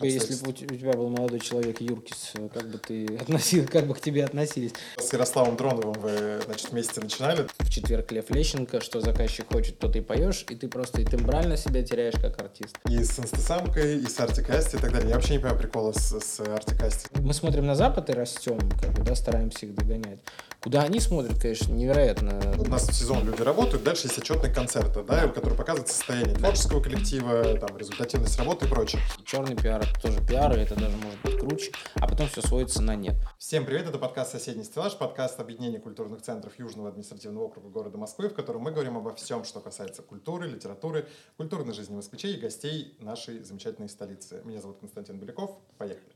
Если бы у тебя был молодой человек Юркис, как бы ты относил, как бы к тебе относились? С Ярославом Дроновым вы, значит, вместе начинали? В четверг Лев Лещенко, что заказчик хочет, то ты поешь, и ты просто и тембрально себя теряешь как артист. И с инстасамкой, и с артикасти и так далее. Я вообще не понимаю прикола с, с артикасти. Мы смотрим на Запад и растем, как бы, да, стараемся их догонять. Куда они смотрят, конечно, невероятно. У нас в сезон люди работают, дальше есть отчетные концерты, да, которые показывают состояние творческого коллектива, там, результативность работы и прочее. Черный пиар — это тоже пиар, и это даже может быть круче, а потом все сводится на нет. Всем привет, это подкаст «Соседний стеллаж», подкаст объединения культурных центров Южного административного округа города Москвы, в котором мы говорим обо всем, что касается культуры, литературы, культурной жизни москвичей и гостей нашей замечательной столицы. Меня зовут Константин Беляков. Поехали.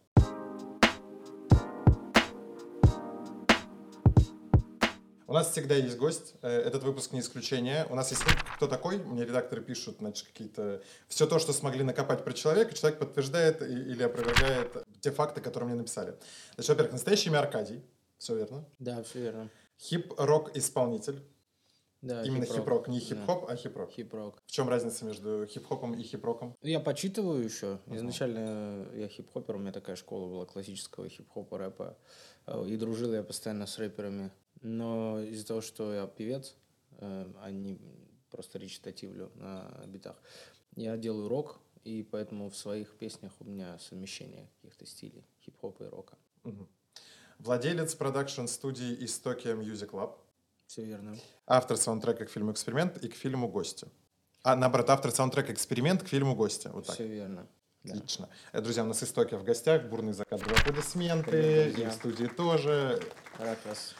У нас всегда есть гость. Э, этот выпуск не исключение. У нас есть кто такой. Мне редакторы пишут, значит, какие-то... Все то, что смогли накопать про человека, человек подтверждает или опровергает те факты, которые мне написали. Значит, во-первых, настоящий имя Аркадий. Все верно? Да, все верно. Хип-рок-исполнитель. Да, Именно хип-рок. Не хип-хоп, да. а хип-рок. Хип-рок. В чем разница между хип-хопом и хип-роком? Я почитываю еще. Изначально я хип-хопер, у меня такая школа была классического хип-хопа, рэпа. Э, и дружил я постоянно с рэперами но из-за того, что я певец, э, а не просто речитативлю на битах, я делаю рок, и поэтому в своих песнях у меня совмещение каких-то стилей хип-хопа и рока. Угу. Владелец продакшн-студии «Истоки Music Lab». Все верно. Автор саундтрека к фильму «Эксперимент» и к фильму «Гости». А, наоборот, автор саундтрека «Эксперимент» к фильму «Гости». Вот так. Все верно. Отлично. Да. Друзья, у нас «Истоки» в гостях, бурный закат, два аплодисменты, и в студии тоже. Рад вас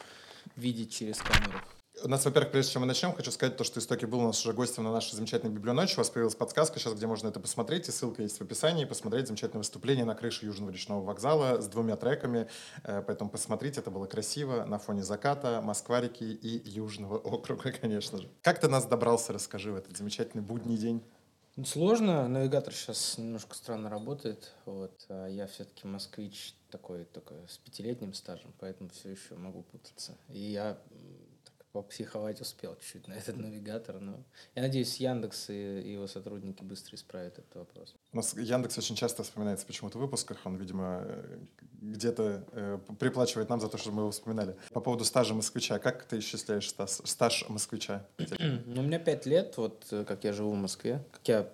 видеть через камеру. У нас, во-первых, прежде чем мы начнем, хочу сказать то, что Истоки был у нас уже гостем на нашей замечательной библионочи. У вас появилась подсказка сейчас, где можно это посмотреть, и ссылка есть в описании. Посмотреть замечательное выступление на крыше Южного речного вокзала с двумя треками. Э, поэтому посмотрите, это было красиво на фоне заката, Москварики и Южного округа, конечно же. Как ты нас добрался, расскажи, в этот замечательный будний день? Сложно. Навигатор сейчас немножко странно работает. Вот. А я все-таки москвич такой только с пятилетним стажем, поэтому все еще могу путаться. И я попсиховать успел чуть-чуть на этот навигатор, но я надеюсь, Яндекс и его сотрудники быстро исправят этот вопрос. У нас Яндекс очень часто вспоминается почему-то в выпусках, он, видимо, где-то э, приплачивает нам за то, что мы его вспоминали. По поводу стажа москвича, как ты исчисляешь стаж, стаж москвича? ну, у меня пять лет, вот э, как я живу в Москве, как я,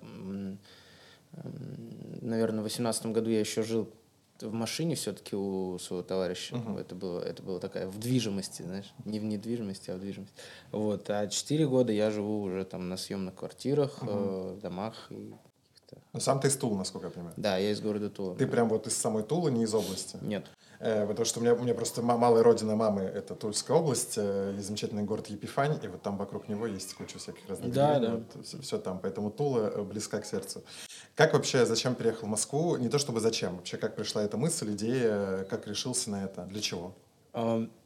наверное, в восемнадцатом году я еще жил в машине все-таки у своего товарища. Uh-huh. Это было, это было такая в движимости, знаешь, не в недвижимости, а в движимости. Вот. А четыре года я живу уже там на съемных квартирах, uh-huh. э, домах и ну, сам ты из Тулы, насколько я понимаю. Да, я из города Тула. Ты прям вот из самой Тулы, не из области? Нет. Э, потому что у меня, у меня просто малая родина мамы – это Тульская область, э, и замечательный город Епифань, и вот там вокруг него есть куча всяких разных да, да. Вот, все, все там, поэтому Тула э, близка к сердцу. Как вообще, зачем переехал в Москву? Не то чтобы зачем, вообще как пришла эта мысль, идея, как решился на это, для чего?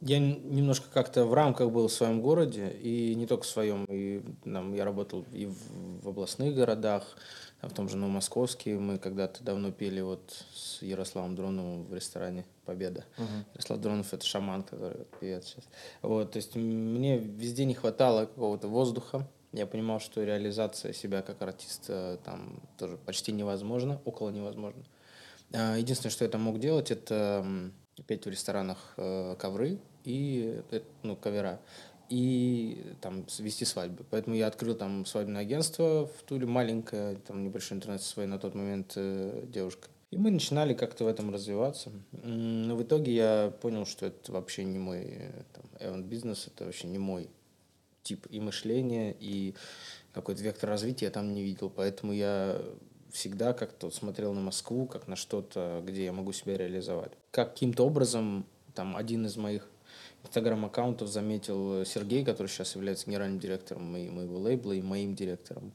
Я немножко как-то в рамках был в своем городе, и не только в своем, и там, я работал и в, в областных городах, в том же Новомосковске мы когда-то давно пели вот с Ярославом Дроновым в ресторане «Победа». Uh-huh. Ярослав Дронов — это шаман, который вот, певец сейчас. Вот, то есть мне везде не хватало какого-то воздуха. Я понимал, что реализация себя как артиста там тоже почти невозможно, около невозможно. А, единственное, что я там мог делать, это петь в ресторанах э, ковры и э, ну, кавера и там вести свадьбы. Поэтому я открыл там свадебное агентство в Туле, маленькое, там небольшой интернет со своей на тот момент э, девушкой. И мы начинали как-то в этом развиваться. Но в итоге я понял, что это вообще не мой э, там, event бизнес, это вообще не мой тип и мышления, и какой-то вектор развития я там не видел. Поэтому я всегда как-то смотрел на Москву, как на что-то, где я могу себя реализовать. Каким-то образом там один из моих инстаграм-аккаунтов заметил Сергей, который сейчас является генеральным директором моего лейбла и моим директором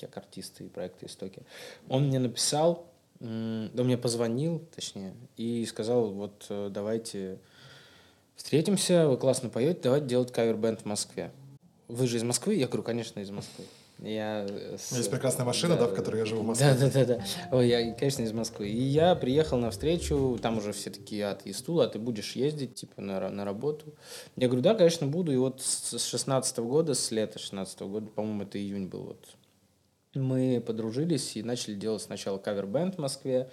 как артиста и проекта «Истоки». Он мне написал, он мне позвонил, точнее, и сказал, вот э, давайте встретимся, вы классно поете, давайте делать кавер-бенд в Москве. Вы же из Москвы? Я говорю, конечно, из Москвы. Я с... Есть прекрасная машина, да, да, в которой я живу в Москве. Да, да, да, да. Ой, я, конечно, из Москвы. И я приехал на встречу, там уже все такие, а ты из Тула, а ты будешь ездить, типа, на, на работу? Я говорю, да, конечно, буду. И вот с 16 -го года, с лета 16 -го года, по-моему, это июнь был, вот, мы подружились и начали делать сначала кавер-бенд в Москве,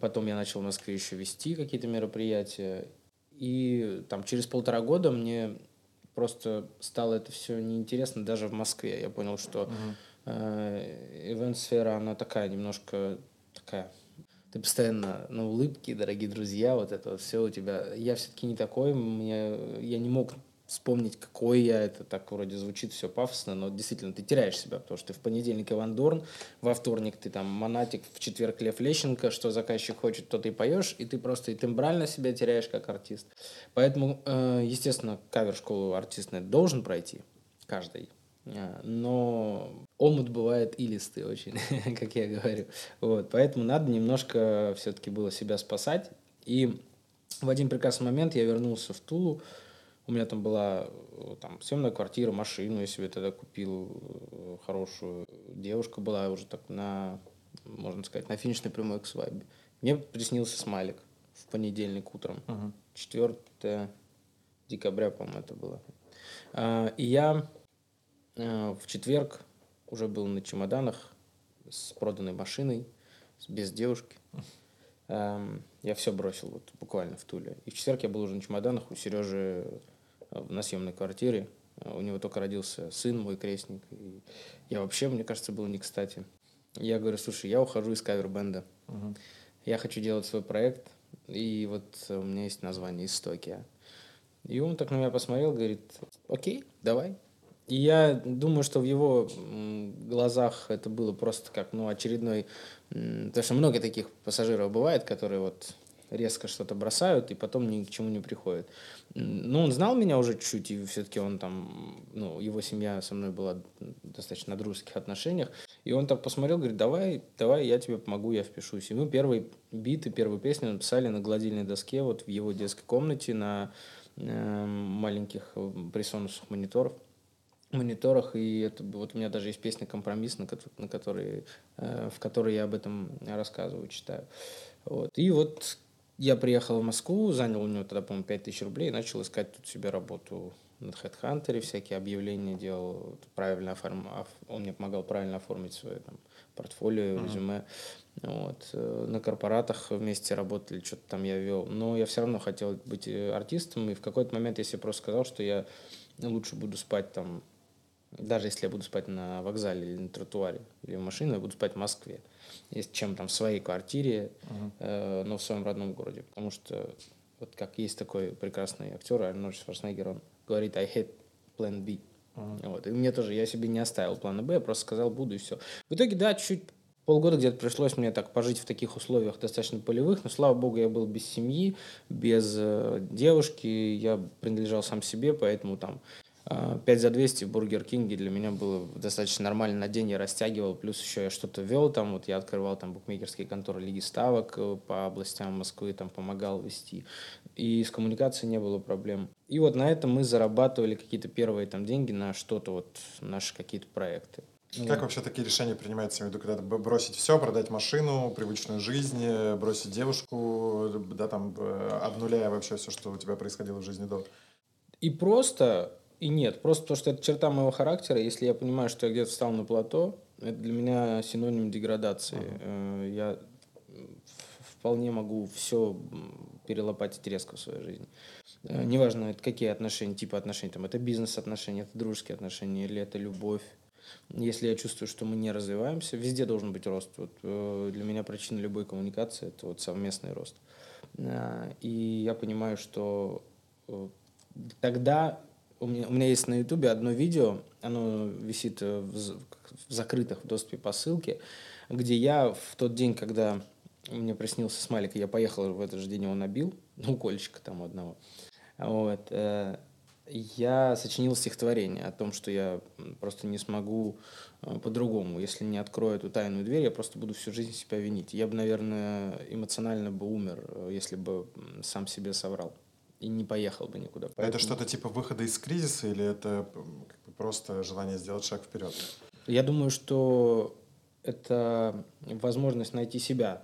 Потом я начал в Москве еще вести какие-то мероприятия. И там через полтора года мне просто стало это все неинтересно даже в Москве. Я понял, что э, ивент-сфера, она такая немножко такая ты постоянно на улыбке, дорогие друзья, вот это вот все у тебя. Я все-таки не такой, мне, я не мог вспомнить, какой я, это так вроде звучит все пафосно, но действительно ты теряешь себя, потому что ты в понедельник Иван Дорн, во вторник ты там Монатик, в четверг Лев Лещенко, что заказчик хочет, то ты поешь, и ты просто и тембрально себя теряешь как артист. Поэтому, э, естественно, кавер-школу артист должен пройти, каждый. А, но омут бывает илистый очень, как я говорю. Вот, поэтому надо немножко все-таки было себя спасать. И в один прекрасный момент я вернулся в Тулу. У меня там была там, съемная квартира, машину я себе тогда купил э, хорошую. Девушка была уже так на, можно сказать, на финишной прямой к свадьбе. Мне приснился смайлик в понедельник утром. Uh-huh. 4 декабря, по-моему, это было. А, и я Э, в четверг уже был на чемоданах с проданной машиной, без девушки. Я все бросил вот буквально в Туле. И в четверг я был уже на чемоданах у Сережи э, на съемной квартире. У него только родился сын, мой крестник. И я вообще, мне кажется, был не кстати. Я говорю, слушай, я ухожу из кавер-бенда. Угу. Я хочу делать свой проект. И вот у меня есть название «Истокия». И он так на меня посмотрел, говорит, окей, давай. И я думаю, что в его глазах это было просто как ну, очередной... Потому что много таких пассажиров бывает, которые вот резко что-то бросают и потом ни к чему не приходят. Ну, он знал меня уже чуть-чуть, и все-таки он там, ну, его семья со мной была достаточно на дружеских отношениях. И он так посмотрел, говорит, давай, давай, я тебе помогу, я впишусь. И мы первые биты, первую песню написали на гладильной доске вот в его детской комнате на э, маленьких присонусах мониторов мониторах, и это вот у меня даже есть песня «Компромисс», на, на которой, э, в которой я об этом рассказываю, читаю. Вот. И вот я приехал в Москву, занял у него тогда, по-моему, 5000 рублей и начал искать тут себе работу на HeadHunter, всякие объявления делал, правильно оформ... он мне помогал правильно оформить свое там, портфолио, uh-huh. резюме. Вот. Э, на корпоратах вместе работали, что-то там я вел. Но я все равно хотел быть э, артистом, и в какой-то момент я себе просто сказал, что я лучше буду спать там даже если я буду спать на вокзале или на тротуаре, или в машине, я буду спать в Москве. Чем там в своей квартире, uh-huh. э, но в своем родном городе. Потому что вот как есть такой прекрасный актер Арнольд Шварценеггер, он говорит «I hate plan B». Uh-huh. Вот. И мне тоже, я себе не оставил плана Б, я просто сказал «буду» и все. В итоге, да, чуть полгода где-то пришлось мне так пожить в таких условиях достаточно полевых, но слава богу, я был без семьи, без э, девушки, я принадлежал сам себе, поэтому там 5 за 200 в Бургер Кинге для меня было достаточно нормально. На день я растягивал, плюс еще я что-то вел там, вот я открывал там букмекерские конторы Лиги Ставок э, по областям Москвы, там помогал вести. И с коммуникацией не было проблем. И вот на этом мы зарабатывали какие-то первые там деньги на что-то, вот наши какие-то проекты. Как вообще такие решения принимаются? Я имею в виду, когда бросить все, продать машину, привычную жизнь, э, бросить девушку, да, там, э, обнуляя вообще все, что у тебя происходило в жизни до? И просто и нет. Просто то, что это черта моего характера. Если я понимаю, что я где-то встал на плато, это для меня синоним деградации. Uh-huh. Я вполне могу все перелопатить резко в своей жизни. Э, неважно, это какие отношения, типа отношений. Там, это бизнес-отношения, это дружеские отношения или это любовь. Если я чувствую, что мы не развиваемся, везде должен быть рост. Вот, э, для меня причина любой коммуникации – это вот совместный рост. И я понимаю, что тогда у меня, у меня есть на Ютубе одно видео, оно висит э, в, в закрытых в доступе по ссылке, где я в тот день, когда мне приснился смайлик, я поехал в этот же день его набил, ну, укольчика там одного. Вот. Э, я сочинил стихотворение о том, что я просто не смогу э, по-другому. Если не открою эту тайную дверь, я просто буду всю жизнь себя винить. Я бы, наверное, эмоционально бы умер, если бы сам себе соврал и не поехал бы никуда. Поэтому... Это что-то типа выхода из кризиса или это просто желание сделать шаг вперед? Я думаю, что это возможность найти себя.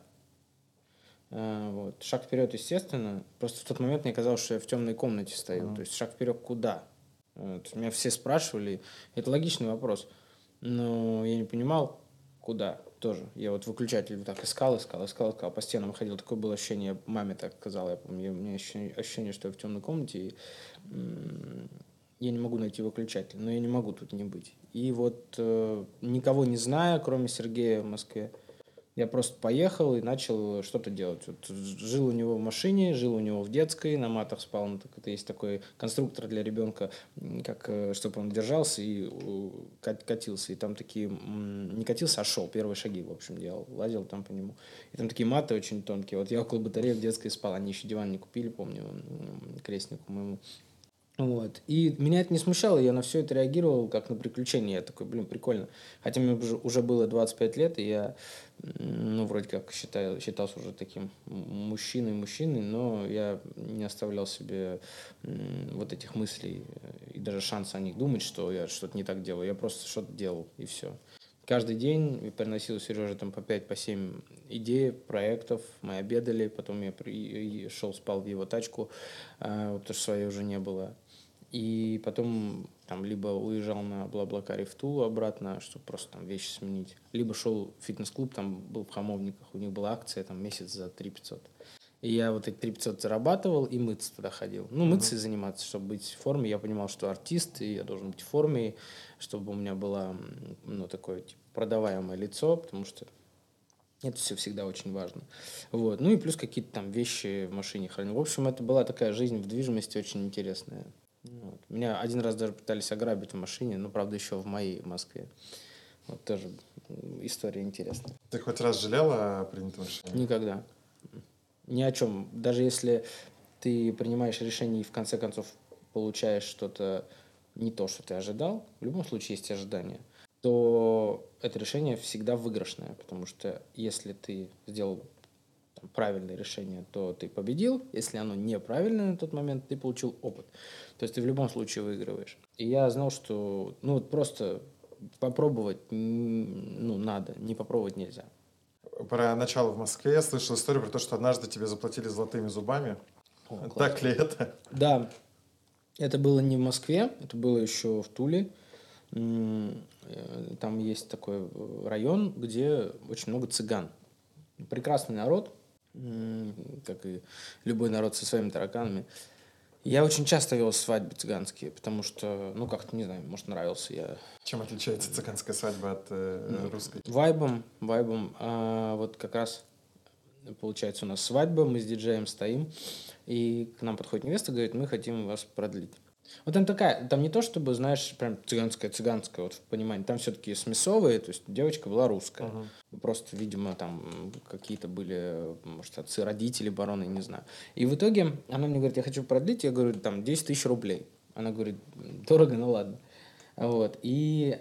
Э, вот. Шаг вперед, естественно. Просто в тот момент мне казалось, что я в темной комнате стою. Mm-hmm. То есть шаг вперед куда? Вот. Меня все спрашивали. Это логичный вопрос. Но я не понимал, куда. Тоже. Я вот выключатель вот так искал, искал, искал, искал, по стенам ходил. Такое было ощущение, маме так сказала, я помню, у меня ощущение, что я в темной комнате, и я не могу найти выключатель, но я не могу тут не быть. И вот э, никого не зная, кроме Сергея в Москве, я просто поехал и начал что-то делать. Вот жил у него в машине, жил у него в детской, на матах спал. Ну, так, это есть такой конструктор для ребенка, как, э, чтобы он держался и катился. И там такие, не катился, а шел, первые шаги, в общем, делал. Лазил там по нему. И там такие маты очень тонкие. Вот я около батареи в детской спал. Они еще диван не купили, помню, крестнику моему. Вот. И меня это не смущало, я на все это реагировал как на приключение. Я такой, блин, прикольно. Хотя мне уже было 25 лет, и я, ну, вроде как считал, считался уже таким мужчиной-мужчиной, но я не оставлял себе вот этих мыслей и даже шанса о них думать, что я что-то не так делаю. Я просто что-то делал, и все. Каждый день приносил Сереже там по 5, по 7 идей, проектов. Мы обедали, потом я шел, спал в его тачку, а, потому что своей уже не было. И потом там либо уезжал на Блаблакаре в Тулу обратно, чтобы просто там вещи сменить, либо шел в фитнес-клуб, там был в Хамовниках, у них была акция там месяц за 3 500. И я вот эти 3 500 зарабатывал и мыться туда ходил. Ну, мыться и заниматься, чтобы быть в форме. Я понимал, что артист, и я должен быть в форме, чтобы у меня было, ну, такое, типа, продаваемое лицо, потому что это все всегда очень важно. Вот. Ну и плюс какие-то там вещи в машине хранил. В общем, это была такая жизнь в движимости очень интересная. Вот. Меня один раз даже пытались ограбить в машине, но, правда, еще в моей Москве. Вот тоже история интересная. Ты хоть раз жалела о принятом решении? Никогда. Ни о чем. Даже если ты принимаешь решение и в конце концов получаешь что-то не то, что ты ожидал, в любом случае есть ожидания, то это решение всегда выигрышное, потому что если ты сделал правильное решение, то ты победил. Если оно неправильное на тот момент, ты получил опыт. То есть ты в любом случае выигрываешь. И я знал, что ну вот просто попробовать ну, надо, не попробовать нельзя. Про начало в Москве я слышал историю про то, что однажды тебе заплатили золотыми зубами. О, так ли это? Да. Это было не в Москве, это было еще в Туле. Э, там есть такой район, где очень много цыган. Прекрасный народ, как и любой народ со своими тараканами. Я очень часто вел свадьбы цыганские, потому что, ну, как-то, не знаю, может, нравился я. Чем отличается цыганская свадьба от э, русской? Вайбом, вайбом. А, вот как раз получается у нас свадьба, мы с диджеем стоим, и к нам подходит невеста, говорит, мы хотим вас продлить. Вот там такая, там не то чтобы, знаешь, прям цыганская, цыганская, вот в понимании, там все-таки смесовые, то есть девочка была русская. Uh-huh. Просто, видимо, там какие-то были, может, отцы, родители барона, не знаю. И в итоге она мне говорит, я хочу продлить, я говорю, там, 10 тысяч рублей. Она говорит, дорого, ну ладно. Вот, и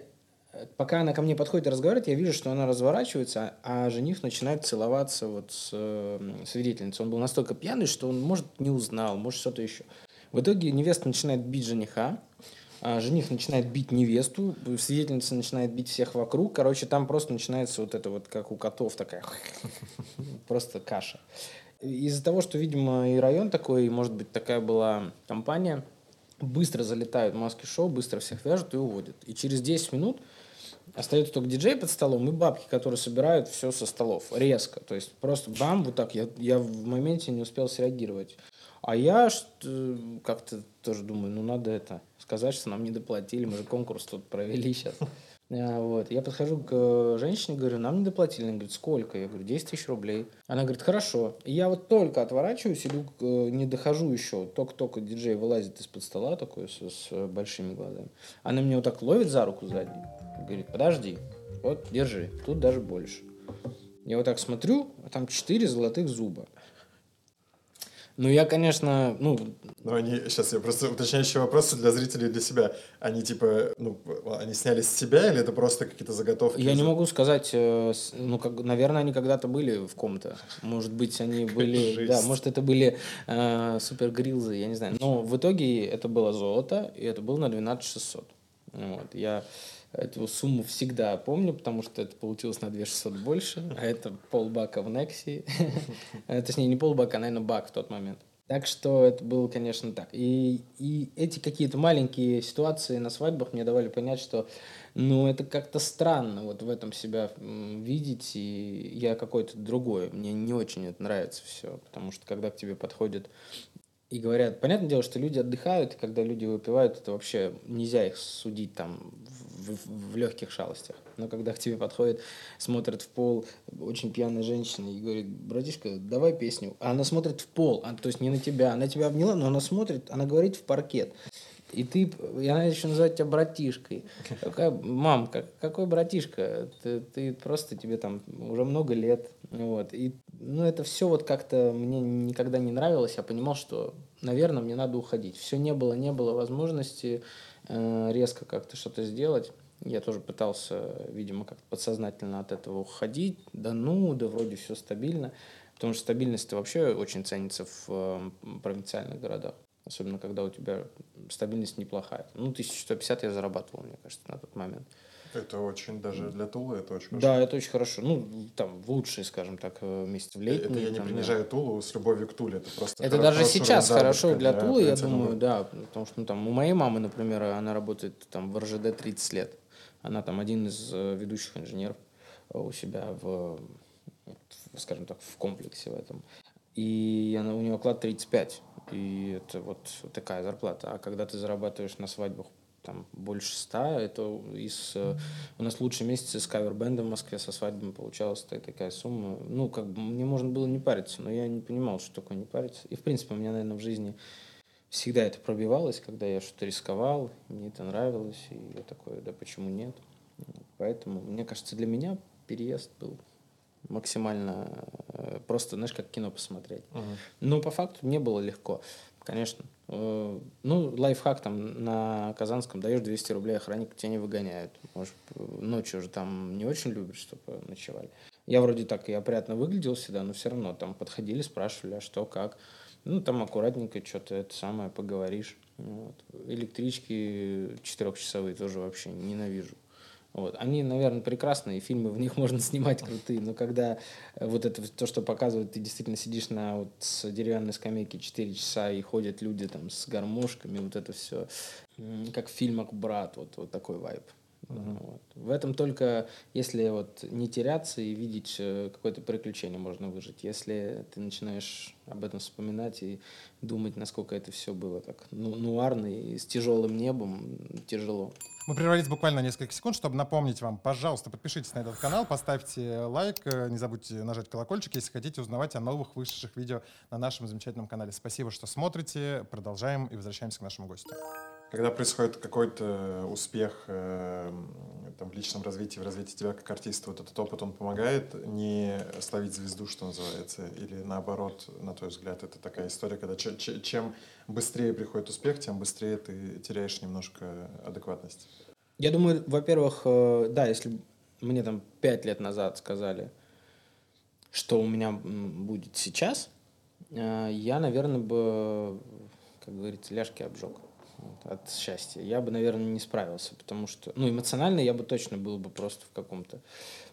пока она ко мне подходит и разговаривает, я вижу, что она разворачивается, а жених начинает целоваться вот с э, свидетельницей. Он был настолько пьяный, что он, может, не узнал, может, что-то еще. В итоге невеста начинает бить жениха, а жених начинает бить невесту, свидетельница начинает бить всех вокруг. Короче, там просто начинается вот это вот, как у котов такая, просто каша. Из-за того, что, видимо, и район такой, и, может быть, такая была компания, быстро залетают маски-шоу, быстро всех вяжут и уводят. И через 10 минут остается только диджей под столом и бабки, которые собирают все со столов. Резко. То есть просто бам, вот так. Я, я в моменте не успел среагировать. А я как-то тоже думаю, ну надо это сказать, что нам не доплатили, мы же конкурс тут провели сейчас. А, вот. Я подхожу к женщине, говорю, нам не доплатили. Она говорит, сколько? Я говорю, 10 тысяч рублей. Она говорит, хорошо. И я вот только отворачиваюсь, иду, не дохожу еще. Только-только диджей вылазит из-под стола такой с, с большими глазами. Она меня вот так ловит за руку сзади. Говорит, подожди, вот, держи. Тут даже больше. Я вот так смотрю, а там 4 золотых зуба. Ну, я, конечно, ну... Ну, они, сейчас я просто уточняющие вопросы для зрителей и для себя. Они, типа, ну, они сняли с себя или это просто какие-то заготовки? Я не могу сказать, э, ну, как, наверное, они когда-то были в ком-то. Может быть, они были... Да, может, это были э, супергрилзы, я не знаю. Но в итоге это было золото, и это было на 12 600. Вот, я эту сумму всегда помню, потому что это получилось на 2600 больше, а это полбака в Некси. Точнее, не полбака, а, наверное, бак в тот момент. Так что это было, конечно, так. И, и эти какие-то маленькие ситуации на свадьбах мне давали понять, что ну, это как-то странно вот в этом себя видеть, и я какой-то другой. Мне не очень это нравится все, потому что когда к тебе подходят и говорят, понятное дело, что люди отдыхают, и когда люди выпивают, это вообще нельзя их судить там в, в, легких шалостях. Но когда к тебе подходит, смотрит в пол очень пьяная женщина и говорит, братишка, давай песню. А она смотрит в пол, а, то есть не на тебя. Она тебя обняла, но она смотрит, она говорит в паркет. И ты, и она еще называет тебя братишкой. Какая, мам, как, какой братишка? Ты, ты просто тебе там уже много лет. Вот. И, ну, это все вот как-то мне никогда не нравилось. Я понимал, что, наверное, мне надо уходить. Все не было, не было возможности резко как-то что-то сделать. Я тоже пытался, видимо, как-то подсознательно от этого уходить. Да ну, да вроде все стабильно. Потому что стабильность вообще очень ценится в э, провинциальных городах. Особенно, когда у тебя стабильность неплохая. Ну, 1150 я зарабатывал, мне кажется, на тот момент. Это очень, даже для Тулы это очень хорошо. Да, это очень хорошо. Ну, там, в лучшие, скажем так, э, месяца в летние. Это я не там, принижаю да. Тулу с любовью к Туле. Это просто Это даже сейчас хорошо для Тулы, я думаю, да. Потому что, ну, там, у моей мамы, например, она работает там в РЖД 30 лет. Она там один из э, ведущих инженеров у себя в, скажем так, в комплексе в этом. И она, у нее оклад 35. И это вот такая зарплата. А когда ты зарабатываешь на свадьбах там больше ста, это из... Э, у нас лучшие месяцы с кавербендом в Москве со свадьбами получалась такая сумма. Ну, как бы мне можно было не париться, но я не понимал, что такое не париться. И, в принципе, у меня, наверное, в жизни всегда это пробивалось, когда я что-то рисковал, мне это нравилось, и я такой, да почему нет? Поэтому, мне кажется, для меня переезд был максимально э, просто, знаешь, как кино посмотреть. Uh-huh. Но по факту не было легко, конечно. Э, ну, лайфхак там на Казанском даешь 200 рублей, охранник тебя не выгоняют. Может, ночью уже там не очень любят, чтобы ночевали. Я вроде так и опрятно выглядел всегда, но все равно там подходили, спрашивали, а что, как. Ну, там аккуратненько что-то это самое поговоришь. Вот. Электрички четырехчасовые тоже вообще ненавижу. Вот. Они, наверное, прекрасные, фильмы в них можно снимать крутые, но когда э, вот это то, что показывают, ты действительно сидишь на вот с деревянной скамейке 4 часа и ходят люди там с гармошками, вот это все, как в фильмах «Брат», вот, вот такой вайб. Uh-huh. Вот. В этом только, если вот не теряться и видеть э, какое-то приключение, можно выжить. Если ты начинаешь об этом вспоминать и думать, насколько это все было так ну, нуарно и с тяжелым небом, тяжело. Мы прервались буквально несколько секунд, чтобы напомнить вам, пожалуйста, подпишитесь на этот канал, поставьте лайк, э, не забудьте нажать колокольчик, если хотите узнавать о новых вышедших видео на нашем замечательном канале. Спасибо, что смотрите. Продолжаем и возвращаемся к нашему гостю. Когда происходит какой-то успех э, там, в личном развитии, в развитии тебя как артиста, вот этот опыт, он помогает не словить звезду, что называется, или наоборот, на твой взгляд, это такая история, когда чем быстрее приходит успех, тем быстрее ты теряешь немножко адекватность? Я думаю, во-первых, э, да, если мне там пять лет назад сказали, что у меня будет сейчас, э, я, наверное, бы, как говорится, ляжки обжег от счастья. Я бы, наверное, не справился, потому что, ну, эмоционально я бы точно был бы просто в каком-то...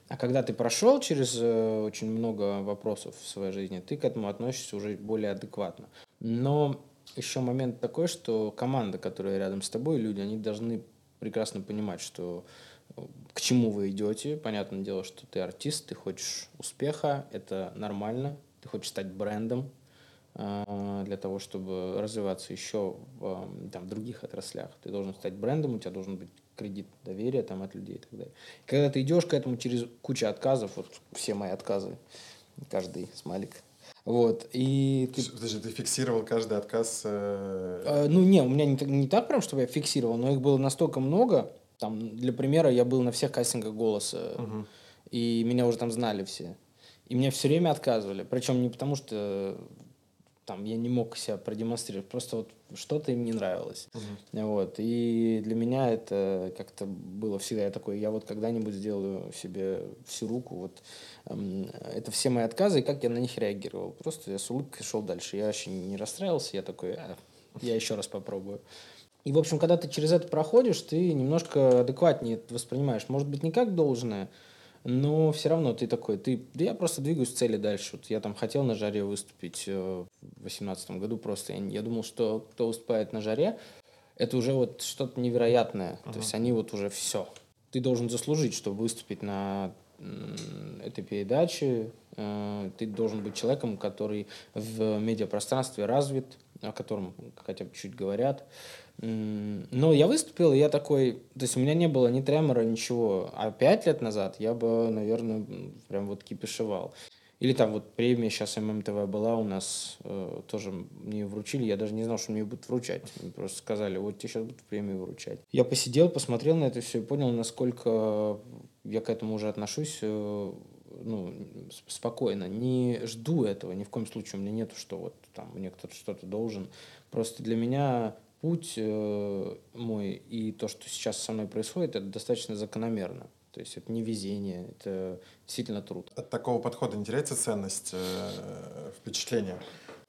А когда ты прошел через э, очень много вопросов в своей жизни, ты к этому относишься уже более адекватно. Но еще момент такой, что команда, которая рядом с тобой, люди, они должны прекрасно понимать, что э, к чему вы идете. Понятное дело, что ты артист, ты хочешь успеха, это нормально, ты хочешь стать брендом, для того, чтобы развиваться еще в там, других отраслях. Ты должен стать брендом, у тебя должен быть кредит доверия там, от людей и так далее. Когда ты идешь к этому через кучу отказов, вот все мои отказы, каждый смайлик, вот, и ты... Подожди, ты фиксировал каждый отказ? Э... Э, ну, не, у меня не, не так прям, чтобы я фиксировал, но их было настолько много. Там, для примера, я был на всех кастингах голоса, угу. и меня уже там знали все. И мне все время отказывали. Причем не потому, что там я не мог себя продемонстрировать, просто вот что-то им не нравилось. Uh-huh. Вот. И для меня это как-то было всегда я такой, я вот когда-нибудь сделаю себе всю руку, вот эм, это все мои отказы, и как я на них реагировал. Просто я с улыбкой шел дальше. Я вообще не расстраивался, я такой, а, я еще раз попробую. И, в общем, когда ты через это проходишь, ты немножко адекватнее это воспринимаешь. Может быть, не как должное, Но все равно ты такой, ты, да я просто двигаюсь к цели дальше. Вот я там хотел на жаре выступить э, в 2018 году просто. Я, я думал, что кто выступает на жаре, это уже вот что-то невероятное. Uh-huh. То есть они вот уже все. Ты должен заслужить, чтобы выступить на этой передаче. Э, ты должен быть человеком, который в медиапространстве развит, о котором хотя бы чуть говорят. Но я выступил, и я такой... То есть у меня не было ни тремора, ничего. А пять лет назад я бы, наверное, прям вот кипишевал. Или там вот премия сейчас ММТВ была у нас, э, тоже мне вручили, я даже не знал, что мне будут вручать. Мне просто сказали, вот тебе сейчас будут премию вручать. Я посидел, посмотрел на это все и понял, насколько я к этому уже отношусь э, ну, спокойно. Не жду этого, ни в коем случае у меня нету, что вот там мне кто-то что-то должен. Просто для меня путь э, мой и то, что сейчас со мной происходит, это достаточно закономерно. То есть это не везение, это действительно труд. От такого подхода не теряется ценность э, впечатления?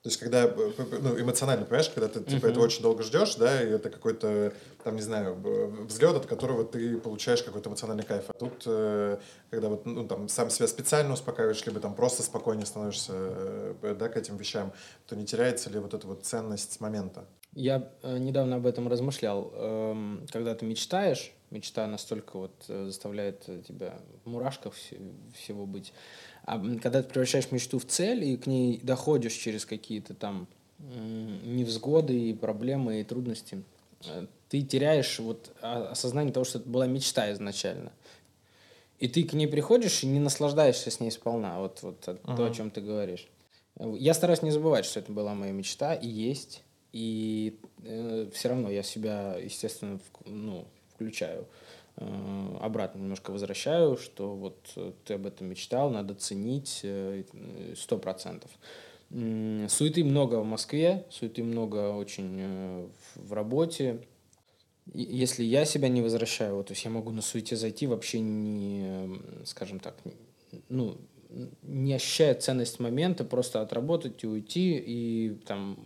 То есть, когда, э, ну, эмоционально, понимаешь, когда ты, типа, uh-huh. это очень долго ждешь, да, и это какой-то, там, не знаю, взлет, от которого ты получаешь какой-то эмоциональный кайф. А тут, когда вот, ну, там, сам себя специально успокаиваешь, либо там просто спокойнее становишься, да, к этим вещам, то не теряется ли вот эта вот ценность момента? Я недавно об этом размышлял. Эм, когда ты мечтаешь, мечта настолько вот заставляет тебя в мурашках всего быть, а когда ты превращаешь мечту в цель и к ней доходишь через какие-то там невзгоды и проблемы и трудности, э, ты теряешь вот осознание того, что это была мечта изначально. И ты к ней приходишь и не наслаждаешься с ней сполна, вот, вот uh-huh. то, о чем ты говоришь. Я стараюсь не забывать, что это была моя мечта и есть. И э, все равно я себя, естественно, в, ну, включаю. Э, обратно немножко возвращаю, что вот э, ты об этом мечтал, надо ценить э, сто процентов. Суеты много в Москве, суеты много очень в работе. Если я себя не возвращаю, вот, то есть я могу на суете зайти вообще не, скажем так, ну, не ощущая ценность момента, просто отработать и уйти. И там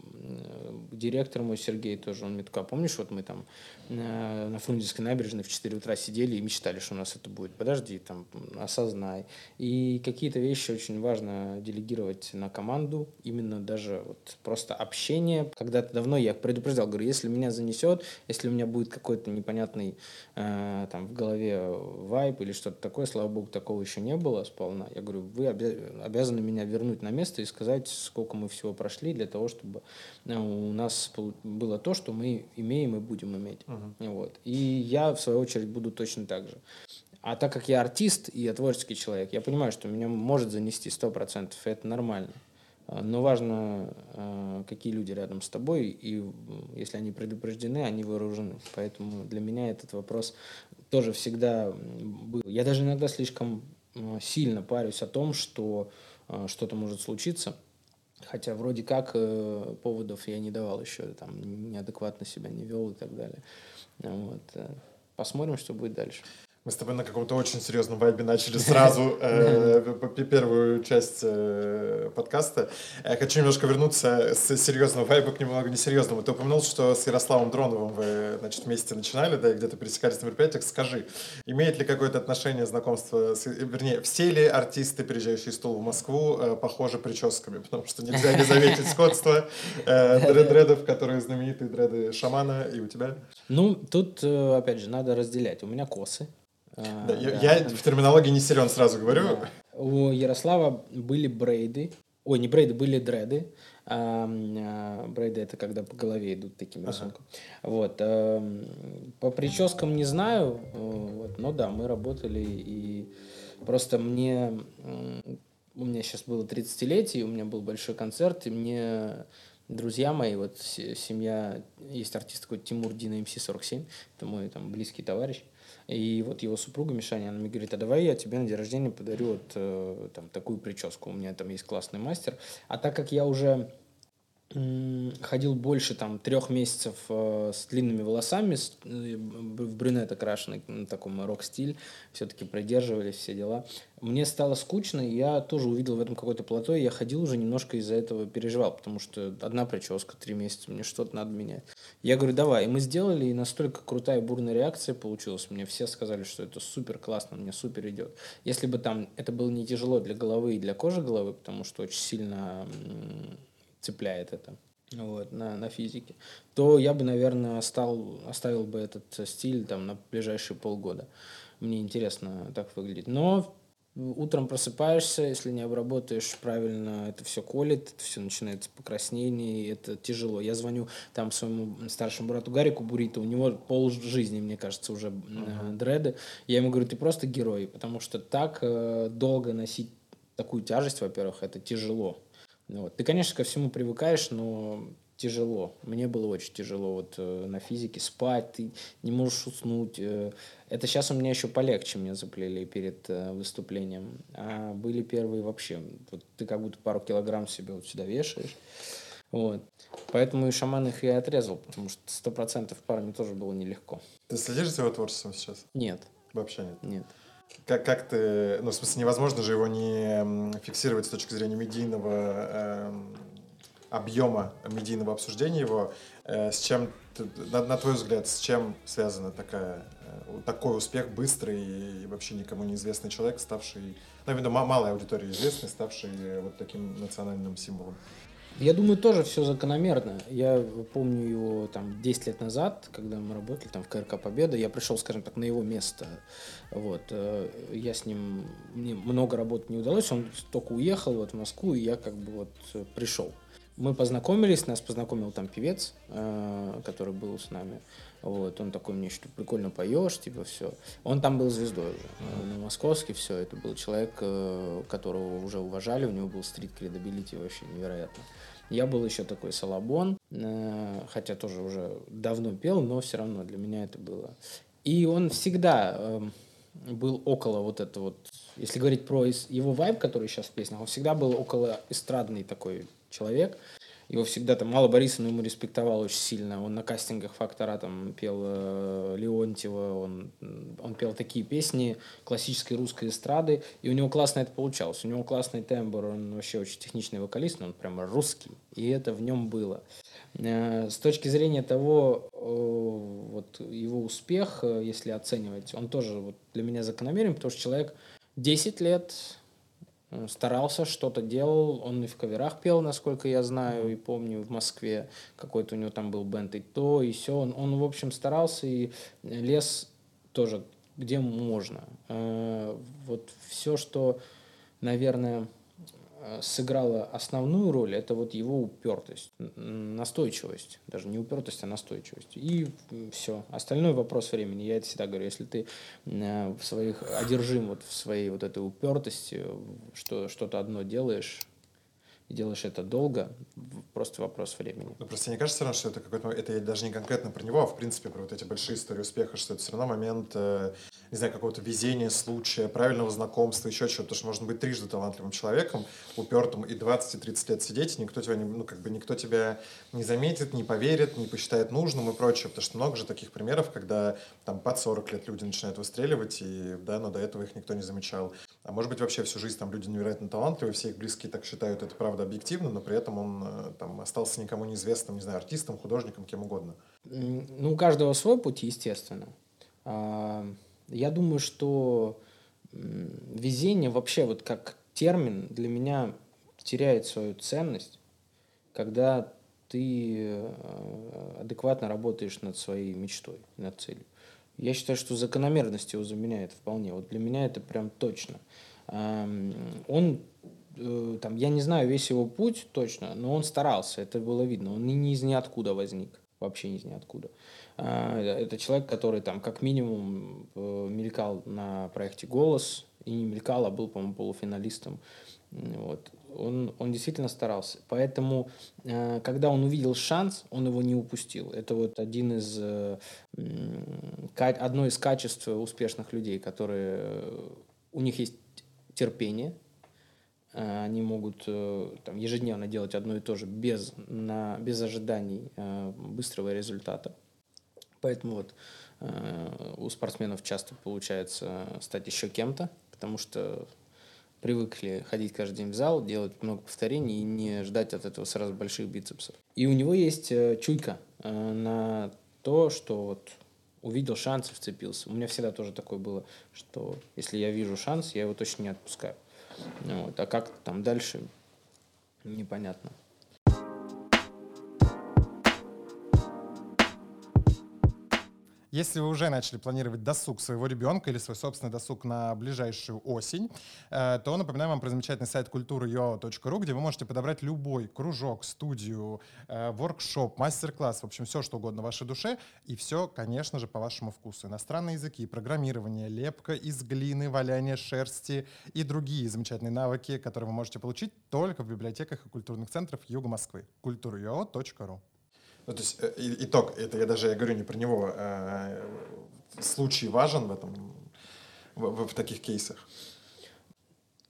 директор мой Сергей тоже, он мне такой, а помнишь, вот мы там на Фрунзенской набережной в 4 утра сидели и мечтали, что у нас это будет. Подожди, там, осознай. И какие-то вещи очень важно делегировать на команду, именно даже вот просто общение. Когда-то давно я предупреждал, говорю, если меня занесет, если у меня будет какой-то непонятный э, там в голове вайп или что-то такое, слава богу, такого еще не было сполна. Я говорю, вы обязаны меня вернуть на место и сказать, сколько мы всего прошли для того, чтобы э, у нас было то, что мы имеем и будем иметь. Uh-huh. Вот. И я, в свою очередь, буду точно так же. А так как я артист и я творческий человек, я понимаю, что меня может занести 100%, и это нормально. А, но важно, а, какие люди рядом с тобой, и если они предупреждены, они вооружены. Поэтому для меня этот вопрос тоже всегда был. Я даже иногда слишком а, сильно парюсь о том, что что-то может случиться, Хотя вроде как э, поводов я не давал еще, там, неадекватно себя не вел и так далее. Вот. Э, посмотрим, что будет дальше. Мы с тобой на каком-то очень серьезном вайбе начали сразу э, первую часть э, подкаста. Я хочу немножко вернуться с серьезного вайба к немного несерьезному. Ты упомянул, что с Ярославом Дроновым вы значит, вместе начинали, да, и где-то пересекались на мероприятиях. Скажи, имеет ли какое-то отношение знакомство, с, вернее, все ли артисты, переезжающие из Тулы в Москву, э, похожи прическами? Потому что нельзя не заметить сходство дредов, которые знаменитые дреды шамана, и у тебя? Ну, тут, опять же, надо разделять. У меня косы. А, да, я, я в терминологии не силен, сразу говорю. Да. У Ярослава были брейды. Ой, не брейды, были дреды. А, а, брейды это когда по голове идут таким рисунком. Ага. Вот. А, по прическам не знаю, вот, но да, мы работали и просто мне у меня сейчас было 30-летие, у меня был большой концерт, и мне друзья мои, вот семья, есть артист такой Тимур Дина МС-47, это мой там близкий товарищ, и вот его супруга Мишаня, она мне говорит, а давай я тебе на день рождения подарю вот э, там такую прическу. У меня там есть классный мастер. А так как я уже ходил больше там трех месяцев э, с длинными волосами, с, э, в брюнет окрашенный, на таком рок-стиль, все-таки придерживались все дела. Мне стало скучно, и я тоже увидел в этом какое-то плато, и я ходил уже немножко из-за этого переживал, потому что одна прическа, три месяца, мне что-то надо менять. Я говорю, давай, и мы сделали, и настолько крутая бурная реакция получилась, мне все сказали, что это супер классно, мне супер идет. Если бы там это было не тяжело для головы и для кожи головы, потому что очень сильно цепляет это вот, на, на физике, то я бы, наверное, стал, оставил бы этот стиль там на ближайшие полгода. Мне интересно так выглядит. Но утром просыпаешься, если не обработаешь правильно, это все колет, это все начинается покраснение, это тяжело. Я звоню там своему старшему брату Гарику Бурито, у него пол жизни, мне кажется, уже uh-huh. дреды. Я ему говорю, ты просто герой, потому что так э, долго носить такую тяжесть, во-первых, это тяжело. Вот. Ты, конечно, ко всему привыкаешь, но тяжело. Мне было очень тяжело вот э, на физике спать, ты не можешь уснуть. Э. Это сейчас у меня еще полегче мне заплели перед э, выступлением. А были первые вообще. Вот ты как будто пару килограмм себе вот сюда вешаешь. Вот. Поэтому и шаман их и отрезал, потому что сто процентов парню тоже было нелегко. Ты следишь за его творчеством сейчас? Нет. Вообще нет? Нет. Как, как ты, ну, в смысле, невозможно же его не фиксировать с точки зрения медийного э, объема медийного обсуждения его. Э, с чем, на, на твой взгляд, с чем связана такая, э, такой успех быстрый и вообще никому неизвестный человек, ставший, ну, именно малой аудитории известный, ставший вот таким национальным символом? Я думаю, тоже все закономерно. Я помню его там 10 лет назад, когда мы работали там в КРК Победа, я пришел, скажем так, на его место. Вот. Э, я с ним, мне много работать не удалось, он только уехал вот в Москву, и я как бы вот э, пришел. Мы познакомились, нас познакомил там певец, э, который был с нами. Вот, он такой мне, что прикольно поешь, типа все. Он там был звездой уже, на московский все. Это был человек, которого уже уважали, у него был street credibility вообще невероятно. Я был еще такой салабон, э, хотя тоже уже давно пел, но все равно для меня это было. И он всегда эм, был около вот этого вот, если говорить про его вайб, который сейчас в песнях, он всегда был около эстрадный такой человек. Его всегда там Алла Борисовна ему респектовал очень сильно. Он на кастингах «Фактора» там пел э, Леонтьева, он, он пел такие песни классической русской эстрады, и у него классно это получалось. У него классный тембр, он вообще очень техничный вокалист, но он прямо русский, и это в нем было. Э, с точки зрения того, э, вот его успех, э, если оценивать, он тоже вот для меня закономерен, потому что человек 10 лет старался, что-то делал. Он и в каверах пел, насколько я знаю, и помню в Москве какой-то у него там был бенд и то, и все. Он, он в общем, старался и лес тоже где можно. Э, вот все, что, наверное, сыграла основную роль, это вот его упертость, настойчивость, даже не упертость, а настойчивость. И все. Остальной вопрос времени. Я это всегда говорю, если ты э, в своих одержим вот в своей вот этой упертости, что что-то одно делаешь, делаешь это долго, просто вопрос времени. Ну, просто мне кажется, что это какой-то это даже не конкретно про него, а в принципе про вот эти большие истории успеха, что это все равно момент э, не знаю, какого-то везения, случая, правильного знакомства, еще чего-то, потому что можно быть трижды талантливым человеком, упертым и 20, и 30 лет сидеть, и никто тебя не, ну, как бы никто тебя не заметит, не поверит, не посчитает нужным и прочее, потому что много же таких примеров, когда там под 40 лет люди начинают выстреливать, и, да, но до этого их никто не замечал. А может быть, вообще всю жизнь там люди невероятно талантливые, все их близкие так считают, это правда объективно, но при этом он э, там остался никому неизвестным, не знаю, артистом, художником, кем угодно. Ну, у каждого свой путь, естественно. Я думаю, что везение вообще вот как термин для меня теряет свою ценность, когда ты э, адекватно работаешь над своей мечтой, над целью. Я считаю, что закономерность его заменяет вполне. Вот для меня это прям точно. Он э, там, я не знаю весь его путь точно, но он старался, это было видно. Он не из ниоткуда возник, вообще из ниоткуда. Это человек, который там как минимум э, мелькал на проекте «Голос», и не мелькал, а был, по-моему, полуфиналистом. Вот. Он, он действительно старался. Поэтому, э, когда он увидел шанс, он его не упустил. Это вот один из, э, одно из качеств успешных людей, которые у них есть терпение, э, они могут э, там, ежедневно делать одно и то же без, на, без ожиданий э, быстрого результата. Поэтому вот у спортсменов часто получается стать еще кем-то, потому что привыкли ходить каждый день в зал, делать много повторений и не ждать от этого сразу больших бицепсов. И у него есть чуйка на то, что вот увидел шанс и вцепился. У меня всегда тоже такое было, что если я вижу шанс, я его точно не отпускаю. Вот. А как там дальше, непонятно. Если вы уже начали планировать досуг своего ребенка или свой собственный досуг на ближайшую осень, э, то напоминаю вам про замечательный сайт культура.ua.ru, где вы можете подобрать любой кружок, студию, э, воркшоп, мастер-класс, в общем, все, что угодно вашей душе, и все, конечно же, по вашему вкусу. Иностранные языки, программирование, лепка из глины, валяние шерсти и другие замечательные навыки, которые вы можете получить только в библиотеках и культурных центрах Юга Москвы. культура.ua.ru ну, то есть э, итог, это я даже я говорю не про него, а случай важен в этом, в, в таких кейсах.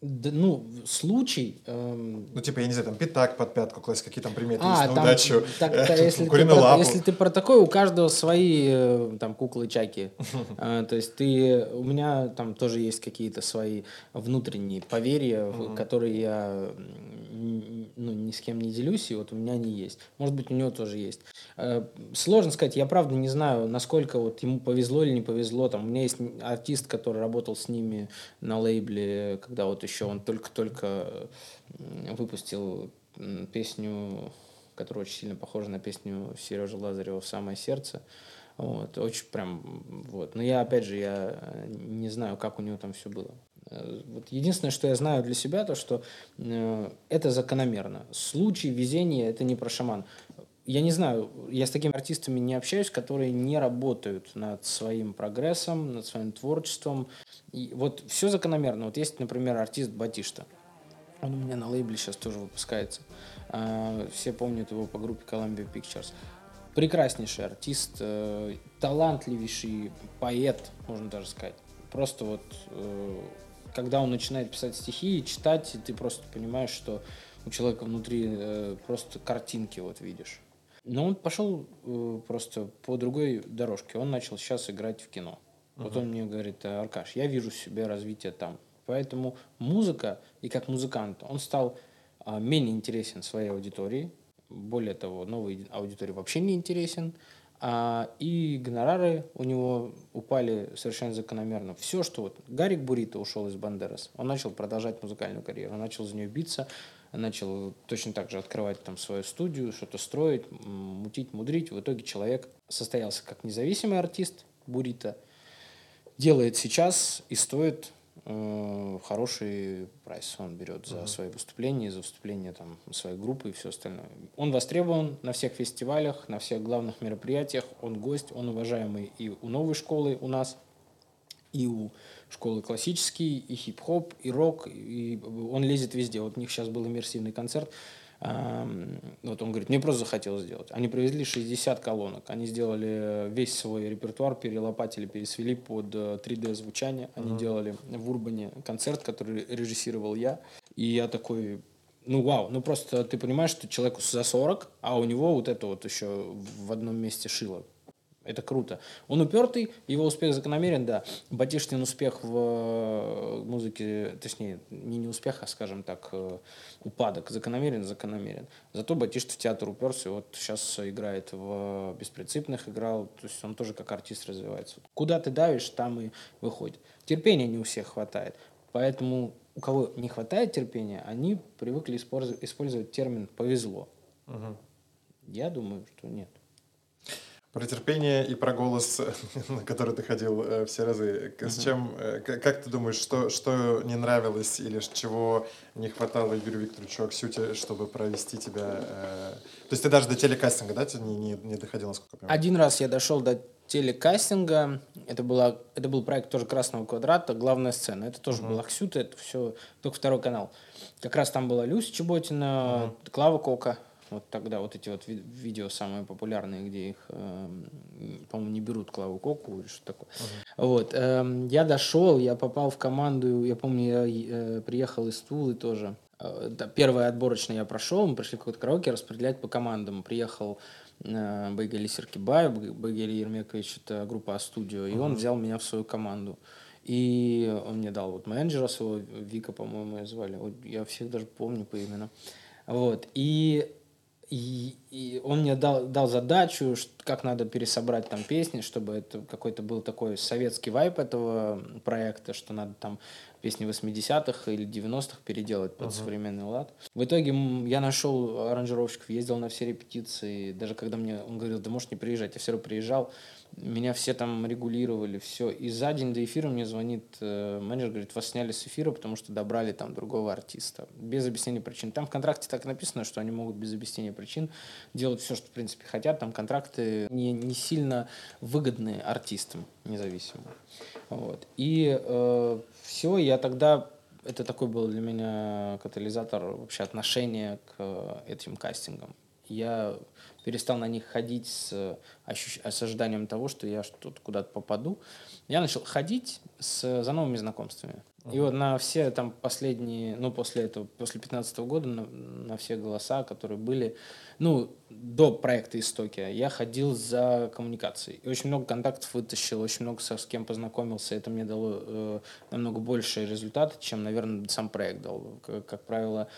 Да, ну, случай... Эм... Ну, типа, я не знаю, там пятак под пятку класть, какие там приметы а, есть на там, удачу, так, э, если, ты про, если ты про такое, у каждого свои э, там куклы-чаки. э, то есть ты... У меня там тоже есть какие-то свои внутренние поверья, которые я ну, ни с кем не делюсь, и вот у меня они есть. Может быть, у него тоже есть. Э, сложно сказать, я правда не знаю, насколько вот ему повезло или не повезло. Там, у меня есть артист, который работал с ними на лейбле, когда вот еще он только-только выпустил песню, которая очень сильно похожа на песню Сережи Лазарева «Самое сердце». Вот, очень прям, вот. Но я, опять же, я не знаю, как у него там все было. Вот единственное, что я знаю для себя, то что э, это закономерно. Случай, везение – это не про шаман. Я не знаю, я с такими артистами не общаюсь, которые не работают над своим прогрессом, над своим творчеством. И вот все закономерно. Вот есть, например, артист Батишта. Он у меня на лейбле сейчас тоже выпускается. Э, все помнят его по группе Columbia Pictures. Прекраснейший артист, э, талантливейший поэт, можно даже сказать. Просто вот э, когда он начинает писать стихи и читать, ты просто понимаешь, что у человека внутри э, просто картинки вот видишь. Но он пошел э, просто по другой дорожке. Он начал сейчас играть в кино. Uh-huh. Вот он мне говорит, Аркаш, я вижу себе развитие там. Поэтому музыка и как музыкант, он стал э, менее интересен своей аудитории. Более того, новой аудитории вообще не интересен. А, и гонорары у него упали совершенно закономерно. Все, что вот Гарик Бурита ушел из Бандерас, он начал продолжать музыкальную карьеру, начал за нее биться, начал точно так же открывать там свою студию, что-то строить, мутить, мудрить. В итоге человек состоялся как независимый артист Бурита, делает сейчас и стоит хороший прайс он берет за uh-huh. свои выступления, за выступления там, своей группы и все остальное. Он востребован на всех фестивалях, на всех главных мероприятиях, он гость, он уважаемый и у новой школы у нас, и у школы классический, и хип-хоп, и рок, и он лезет везде. Вот у них сейчас был иммерсивный концерт, вот он говорит, мне просто захотелось сделать. Они привезли 60 колонок. Они сделали весь свой репертуар, перелопатили, пересвели под 3D э. Они uh-huh. делали в Урбане концерт, который режиссировал я. И я такой, ну вау, ну просто ты понимаешь, что человеку за 40, а у него вот это вот еще в одном месте шило. Это круто. Он упертый, его успех закономерен, да. Батиштин успех в э, музыке, точнее, не не успех, а, скажем так, э, упадок закономерен, закономерен. Зато Батишт в театр уперся, вот сейчас играет в «Беспринципных», играл, то есть он тоже как артист развивается. Куда ты давишь, там и выходит. Терпения не у всех хватает. Поэтому у кого не хватает терпения, они привыкли использовать термин «повезло». Угу. Я думаю, что нет. Про терпение и про голос, на который ты ходил э, все разы. С чем, э, как ты думаешь, что, что не нравилось или чего не хватало Игорю Викторовичу Аксюте, чтобы провести тебя? Э... То есть ты даже до телекастинга, да, не, не, не доходил, насколько я понимаю? Один раз я дошел до телекастинга. Это, была, это был проект тоже «Красного квадрата», главная сцена. Это тоже uh-huh. был Аксюта, это все только второй канал. Как раз там была Люся Чеботина, uh-huh. Клава Кока. Вот тогда вот эти вот ви- видео самые популярные, где их, э, по-моему, не берут Клаву Коку или что такое. Uh-huh. Вот. Э, я дошел, я попал в команду, я помню, я э, приехал из Тулы тоже. Э, да, первое отборочное я прошел, мы пришли в какой-то караоке распределять по командам. Приехал э, Байгали Серкибаев, Байгали Ермекович, это группа А-студио, и uh-huh. он взял меня в свою команду. И он мне дал вот менеджера своего, Вика, по-моему, ее звали. Я всех даже помню по именам. Вот. И и, и он мне дал, дал задачу, как надо пересобрать там песни, чтобы это какой-то был такой советский вайп этого проекта, что надо там песни 80-х или 90-х переделать под uh-huh. современный лад. В итоге я нашел аранжировщиков, ездил на все репетиции, даже когда мне он говорил, да можешь не приезжать, я все равно приезжал, меня все там регулировали, все. И за день до эфира мне звонит э, менеджер, говорит, вас сняли с эфира, потому что добрали там другого артиста. Без объяснения причин. Там в контракте так написано, что они могут без объяснения причин делать все, что в принципе хотят. Там контракты не, не сильно выгодные артистам независимо. Вот. И э, все, я тогда это такой был для меня катализатор вообще отношения к этим кастингам. Я перестал на них ходить с, ощущ... с ожиданием того, что я что-то куда-то попаду. Я начал ходить с, за новыми знакомствами. И вот на все там последние, ну, после этого, после 15 года, на, на все голоса, которые были, ну, до проекта «Истоки», я ходил за коммуникацией. И очень много контактов вытащил, очень много со, с кем познакомился. Это мне дало э, намного больше результата, чем, наверное, сам проект дал. Как, как правило,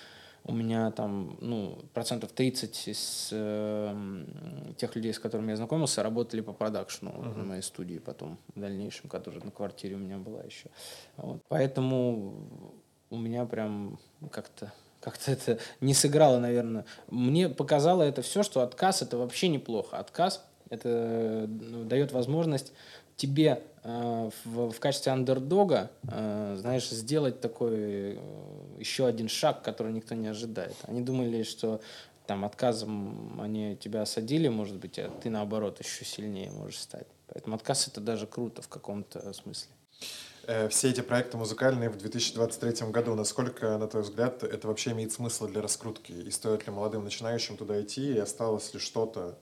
у меня там, ну, процентов 30 из э, тех людей, с которыми я знакомился, работали по продакшну uh-huh. на моей студии потом, в дальнейшем, которая на квартире у меня была еще. Вот. Поэтому у меня прям как-то как-то это не сыграло, наверное. Мне показало это все, что отказ это вообще неплохо. Отказ это ну, дает возможность тебе э, в, в качестве андердога, э, знаешь, сделать такой э, еще один шаг, который никто не ожидает. Они думали, что там отказом они тебя осадили, может быть, а ты наоборот еще сильнее можешь стать. Поэтому отказ это даже круто в каком-то смысле. Все эти проекты музыкальные в 2023 году, насколько, на твой взгляд, это вообще имеет смысл для раскрутки? И стоит ли молодым начинающим туда идти? И осталось ли что-то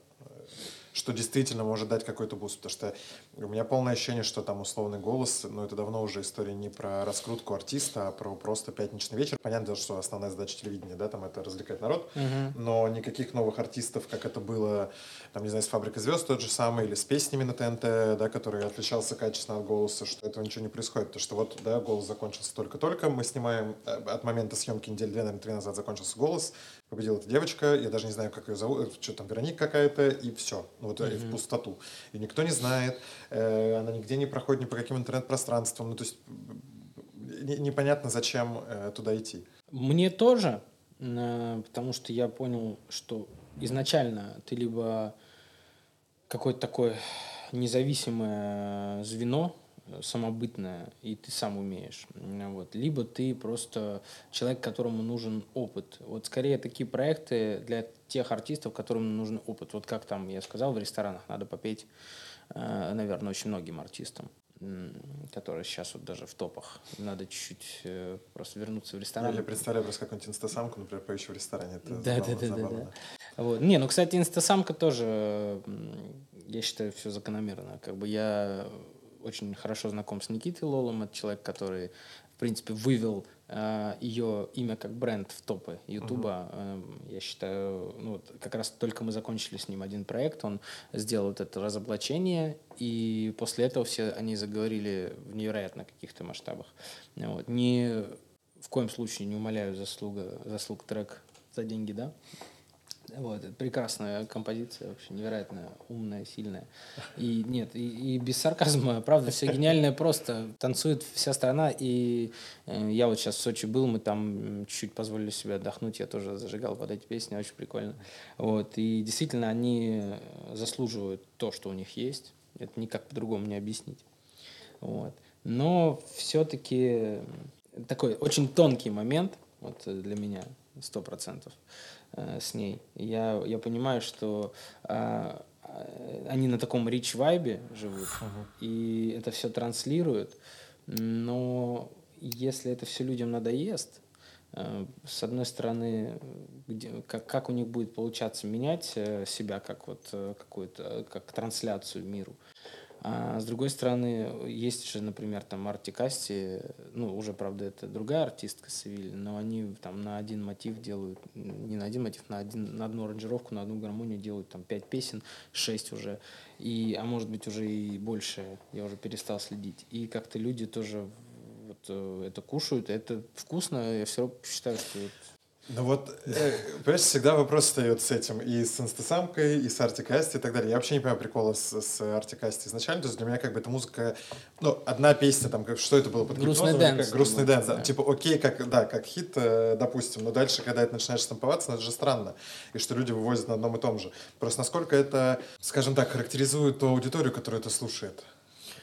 что действительно может дать какой-то буст, потому что у меня полное ощущение, что там условный «Голос», но это давно уже история не про раскрутку артиста, а про просто пятничный вечер. Понятно, что основная задача телевидения, да, там это развлекать народ, угу. но никаких новых артистов, как это было, там, не знаю, с «Фабрикой звезд» тот же самый, или с песнями на ТНТ, да, который отличался качественно от голоса, что этого ничего не происходит, потому что вот, да, голос закончился только-только, мы снимаем э, от момента съемки недели две, наверное, три назад закончился голос, победила эта девочка, я даже не знаю, как ее зовут, что там, Вероника какая-то, и все, ну, вот mm-hmm. в пустоту. И никто не знает, она нигде не проходит ни по каким интернет-пространствам, ну, то есть не, непонятно, зачем э, туда идти. Мне тоже, э, потому что я понял, что изначально ты либо какое-то такое независимое звено, самобытное, и ты сам умеешь. Вот. Либо ты просто человек, которому нужен опыт. Вот скорее такие проекты для тех артистов, которым нужен опыт. Вот как там я сказал, в ресторанах надо попеть, э, наверное, очень многим артистам которые сейчас вот даже в топах. Надо чуть-чуть э, просто вернуться в ресторан. Я представляю просто какую-нибудь инстасамку, например, поющую в ресторане. Это да, забавно, да, да, забавно. да, да. Вот. Не, ну, кстати, инстасамка тоже, я считаю, все закономерно. Как бы я очень хорошо знаком с Никитой Лолом. Это человек, который, в принципе, вывел э, ее имя как бренд в топы Ютуба. Uh-huh. Э, я считаю, ну, вот как раз только мы закончили с ним один проект, он сделал вот это разоблачение, и после этого все они заговорили в невероятно каких-то масштабах. Вот. Не в коем случае не умоляю заслуга, заслуг трек за деньги, да, вот, прекрасная композиция, вообще невероятно умная, сильная. И нет, и, и без сарказма, правда, все гениальное просто. Танцует вся страна, и э, я вот сейчас в Сочи был, мы там чуть-чуть позволили себе отдохнуть, я тоже зажигал под эти песни, очень прикольно. Вот, и действительно они заслуживают то, что у них есть. Это никак по-другому не объяснить. Вот. Но все-таки такой очень тонкий момент вот для меня, сто процентов. Э, с ней. Я, я понимаю, что э, они на таком рич вайбе живут, uh-huh. и это все транслируют, но если это все людям надоест, э, с одной стороны, где, как, как у них будет получаться менять э, себя как вот какую-то как трансляцию миру, А с другой стороны, есть же, например, там Артикасти, ну, уже, правда, это другая артистка Севиль, но они там на один мотив делают, не на один мотив, на, один, на одну аранжировку, на одну гармонию делают там пять песен, шесть уже, и, а может быть уже и больше, я уже перестал следить. И как-то люди тоже вот э, это кушают, это вкусно, я все равно считаю, что ну вот, э, понимаешь, всегда вопрос встает с этим, и с инстасамкой, и с Artik & Asti и так далее. Я вообще не понимаю прикола с, с Artik & Asti изначально, то есть для меня как бы эта музыка, ну, одна песня, там, как, что это было под Грустный dance. Как, грустный dance, да. типа, окей, как, да, как хит, э, допустим, но дальше, когда это начинаешь штамповаться, ну, это же странно, и что люди вывозят на одном и том же. Просто насколько это, скажем так, характеризует ту аудиторию, которая это слушает.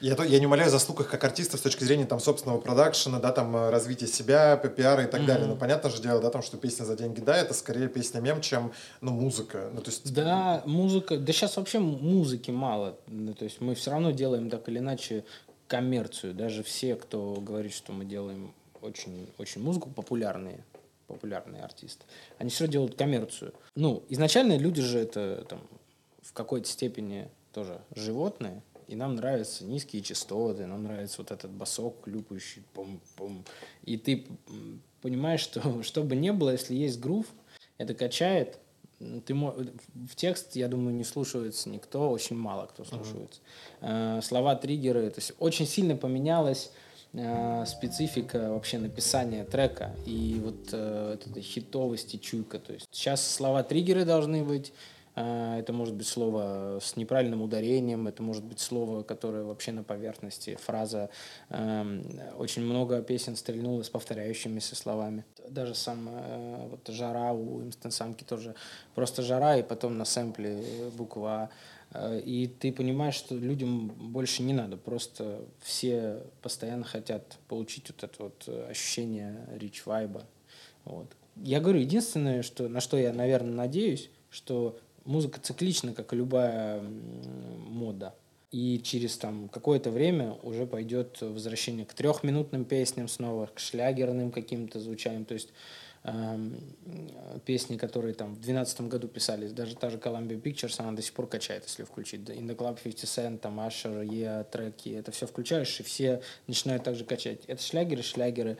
Я, я не умоляю заслуг их как артистов с точки зрения там собственного продакшена, да, там э, развития себя, пиара и так mm-hmm. далее. Но понятно же дело, да, там, что песня за деньги, да, это скорее песня мем, чем, ну, музыка. Ну, то есть... Да, музыка, да сейчас вообще музыки мало. Ну, то есть мы все равно делаем так или иначе коммерцию. Даже все, кто говорит, что мы делаем очень, очень музыку, популярные, популярные артисты, они все делают коммерцию. Ну, изначально люди же это там в какой-то степени тоже животные, и нам нравятся низкие частоты, нам нравится вот этот басок, клюпающий, пум-пум. И ты понимаешь, что что бы ни было, если есть грув, это качает. Ты в текст, я думаю, не слушается никто, очень мало кто слушается. Uh-huh. Слова триггеры, то есть очень сильно поменялась э, специфика вообще написания трека и вот э, эта хитовость и чуйка. То есть сейчас слова триггеры должны быть, это может быть слово с неправильным ударением, это может быть слово, которое вообще на поверхности, фраза. Эм, очень много песен стрельнуло с повторяющимися словами. Даже сам э, вот жара у инстансамки тоже просто жара, и потом на сэмпле буква А. Э, и ты понимаешь, что людям больше не надо, просто все постоянно хотят получить вот это вот ощущение рич вайба. Вот. Я говорю, единственное, что, на что я, наверное, надеюсь, что музыка циклична, как и любая мода. И через там какое-то время уже пойдет возвращение к трехминутным песням снова, к шлягерным каким-то звучаниям. То есть э, песни, которые там в 2012 году писались, даже та же Columbia Pictures, она до сих пор качает, если включить. In the Club 50 Cent, там Asher, Yeah, треки, это все включаешь, и все начинают также качать. Это шлягеры, шлягеры,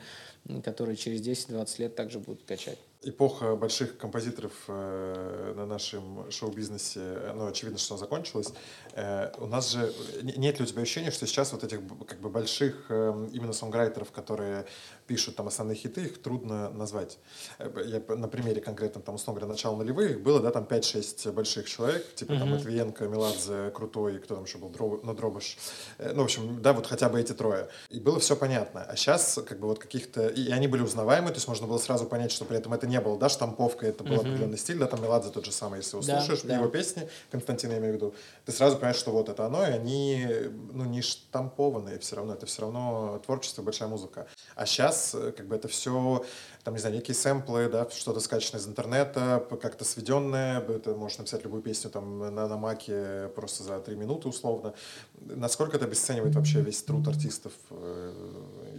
которые через 10-20 лет также будут качать эпоха больших композиторов э, на нашем шоу-бизнесе, ну, очевидно, что она закончилась. Э, у нас же нет ли у тебя ощущения, что сейчас вот этих как бы больших э, именно сонграйтеров, которые пишут там основные хиты, их трудно назвать. Э, я на примере конкретно там, условно говоря, начала нулевых было, да, там 5-6 больших человек, типа mm-hmm. там Матвиенко, Меладзе, Крутой, кто там еще был, Дроб, ну, Дробыш. Э, ну, в общем, да, вот хотя бы эти трое. И было все понятно. А сейчас как бы вот каких-то... И они были узнаваемы, то есть можно было сразу понять, что при этом это не было, да, штамповка, это был mm-hmm. определенный стиль, да, там Меладзе тот же самый, если его да, слушаешь, да. его песни, Константина я имею в виду, ты сразу понимаешь, что вот это оно, и они, ну, не штампованные все равно, это все равно творчество, большая музыка. А сейчас э, как бы это все, там, не знаю, некие сэмплы, да, что-то скачанное из интернета, как-то сведенное, это можно написать любую песню там на, на маке просто за три минуты условно. Насколько это обесценивает вообще весь труд артистов э,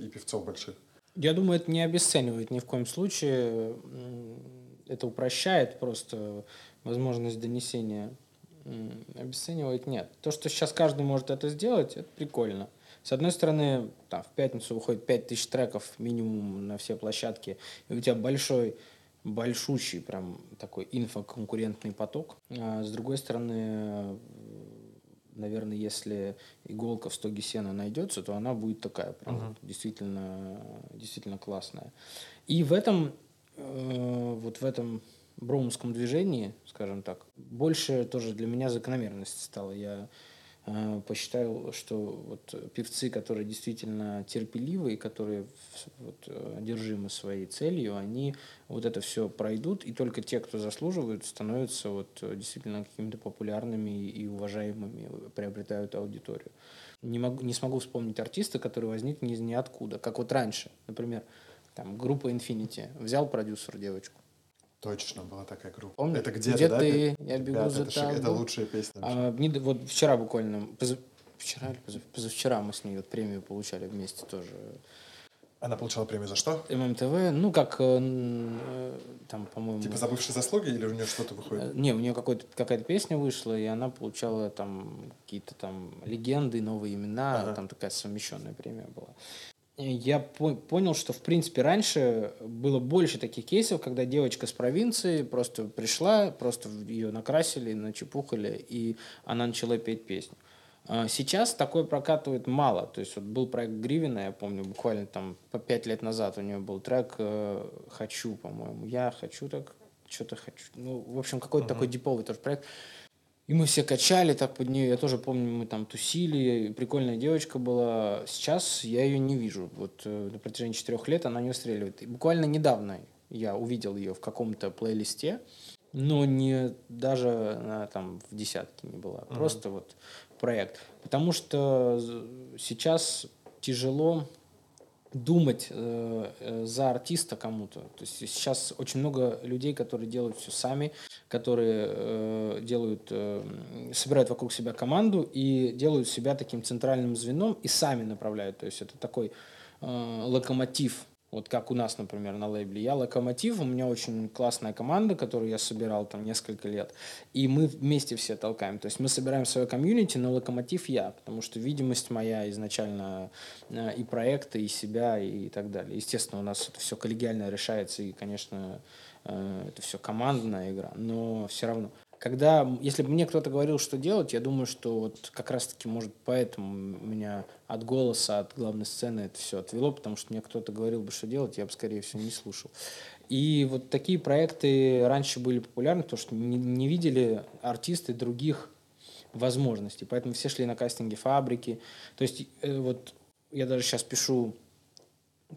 и певцов больших? Я думаю, это не обесценивает ни в коем случае. Это упрощает просто возможность донесения. Обесценивать нет. То, что сейчас каждый может это сделать, это прикольно. С одной стороны, там, в пятницу выходит 5000 треков минимум на все площадки, и у тебя большой, большущий прям такой инфоконкурентный поток. А с другой стороны, наверное, если иголка в стоге сена найдется, то она будет такая прям uh-huh. действительно, действительно классная. И в этом, э, вот в этом броумском движении, скажем так, больше тоже для меня закономерность стала. Я посчитал, что вот певцы, которые действительно терпеливые, которые вот, одержимы своей целью, они вот это все пройдут, и только те, кто заслуживают, становятся вот действительно какими-то популярными и уважаемыми, приобретают аудиторию. Не, могу, не смогу вспомнить артиста, который возник ни ниоткуда, как вот раньше. Например, там, группа Infinity. Взял продюсер девочку, Точно, была такая группа. Помню? Это где-то, где да? ты? Я бегу Ребята, за это, тобой. это лучшая песня. А, не, вот вчера буквально, позав, вчера или позав, позавчера мы с ней вот премию получали вместе тоже. Она получала премию за что? ММТВ, ну, как э, э, там, по-моему... Типа за бывшие заслуги или у нее что-то выходит? Э, не, у нее какая-то песня вышла, и она получала там какие-то там легенды, новые имена, ага. там такая совмещенная премия была. Я по понял, что, в принципе, раньше было больше таких кейсов, когда девочка с провинции просто пришла, просто ее накрасили, начепухали, и она начала петь песню. А, сейчас такое прокатывает мало. То есть вот был проект Гривина, я помню, буквально там по пять лет назад у нее был трек э, «Хочу», по-моему. «Я хочу так, что-то хочу». Ну, в общем, какой-то uh-huh. такой диповый тоже проект. И мы все качали так под нее. Я тоже помню, мы там тусили. Прикольная девочка была. Сейчас я ее не вижу. Вот э, на протяжении четырех лет она не выстреливает. И буквально недавно я увидел ее в каком-то плейлисте, но не даже она там в десятке не была. Просто вот проект. Потому что сейчас тяжело думать э, э, за артиста кому-то. То есть сейчас очень много людей, которые делают все сами, которые э, делают, э, собирают вокруг себя команду и делают себя таким центральным звеном и сами направляют. То есть это такой э, локомотив вот как у нас, например, на лейбле. Я локомотив, у меня очень классная команда, которую я собирал там несколько лет. И мы вместе все толкаем. То есть мы собираем свое комьюнити, но локомотив я, потому что видимость моя изначально э, и проекты, и себя, и так далее. Естественно, у нас это все коллегиально решается, и, конечно, э, это все командная игра, но все равно когда, если бы мне кто-то говорил, что делать, я думаю, что вот как раз-таки, может, поэтому меня от голоса, от главной сцены это все отвело, потому что мне кто-то говорил бы, что делать, я бы, скорее всего, не слушал. И вот такие проекты раньше были популярны, потому что не, не видели артисты других возможностей, поэтому все шли на кастинги фабрики. То есть э, вот я даже сейчас пишу